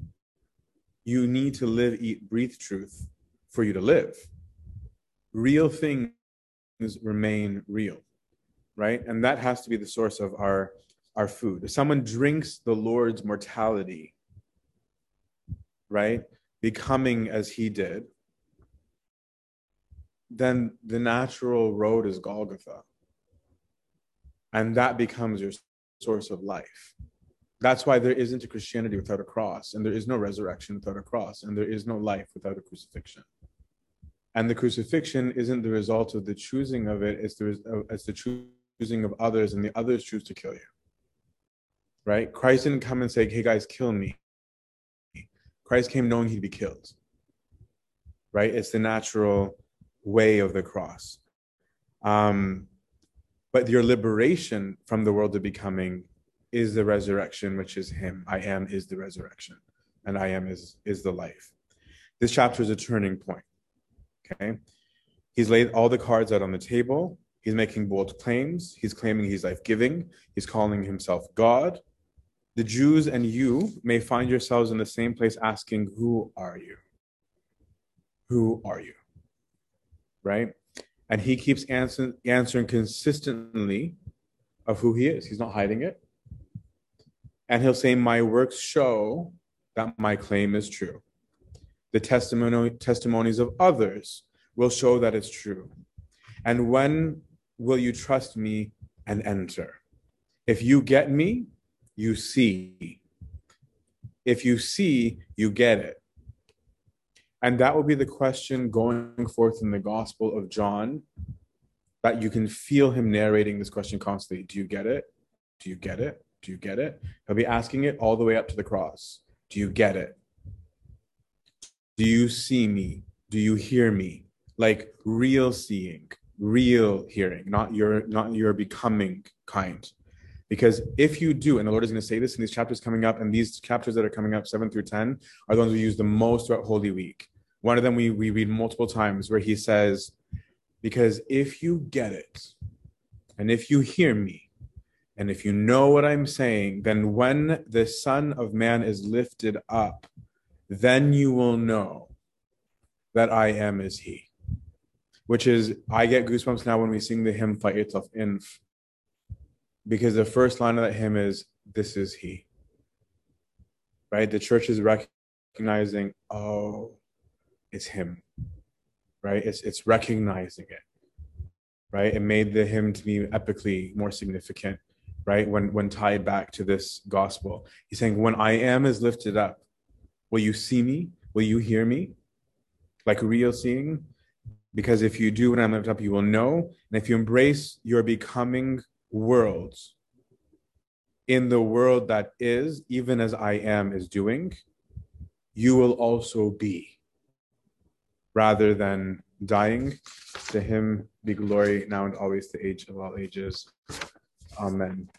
You need to live, eat, breathe truth for you to live. Real things remain real, right? And that has to be the source of our, our food. If someone drinks the Lord's mortality, right, becoming as he did, then the natural road is Golgotha. And that becomes your source of life. That's why there isn't a Christianity without a cross, and there is no resurrection without a cross, and there is no life without a crucifixion. And the crucifixion isn't the result of the choosing of it, it's the, it's the choosing of others, and the others choose to kill you. Right? Christ didn't come and say, hey guys, kill me. Christ came knowing he'd be killed. Right? It's the natural way of the cross. Um, but your liberation from the world of becoming is the resurrection, which is Him. I am is the resurrection, and I am is is the life. This chapter is a turning point. Okay, he's laid all the cards out on the table. He's making bold claims. He's claiming he's life giving. He's calling himself God. The Jews and you may find yourselves in the same place asking, Who are you? Who are you? Right? And he keeps answering, answering consistently of who he is. He's not hiding it. And he'll say, My works show that my claim is true. The testimony, testimonies of others will show that it's true. And when will you trust me and enter? If you get me, you see. If you see, you get it. And that will be the question going forth in the Gospel of John, that you can feel him narrating this question constantly. Do you get it? Do you get it? Do you get it? He'll be asking it all the way up to the cross. Do you get it? Do you see me? Do you hear me? Like real seeing, real hearing, not your not your becoming kind. Because if you do, and the Lord is going to say this in these chapters coming up, and these chapters that are coming up, seven through 10, are the ones we use the most throughout Holy Week. One of them we, we read multiple times where he says, Because if you get it, and if you hear me, and if you know what I'm saying, then when the Son of Man is lifted up, then you will know that I am as He. Which is, I get goosebumps now when we sing the hymn Fai Etafenf, because the first line of that hymn is, This is He. Right? The church is recognizing, oh, it's Him. Right? It's, it's recognizing it. Right? It made the hymn to be epically more significant right? When when tied back to this gospel. He's saying, When I am is lifted up, will you see me? Will you hear me? Like real seeing? Because if you do when I'm lifted up, you will know. And if you embrace your becoming worlds in the world that is, even as I am is doing, you will also be. Rather than dying, to him be glory now and always to age of all ages. Amen.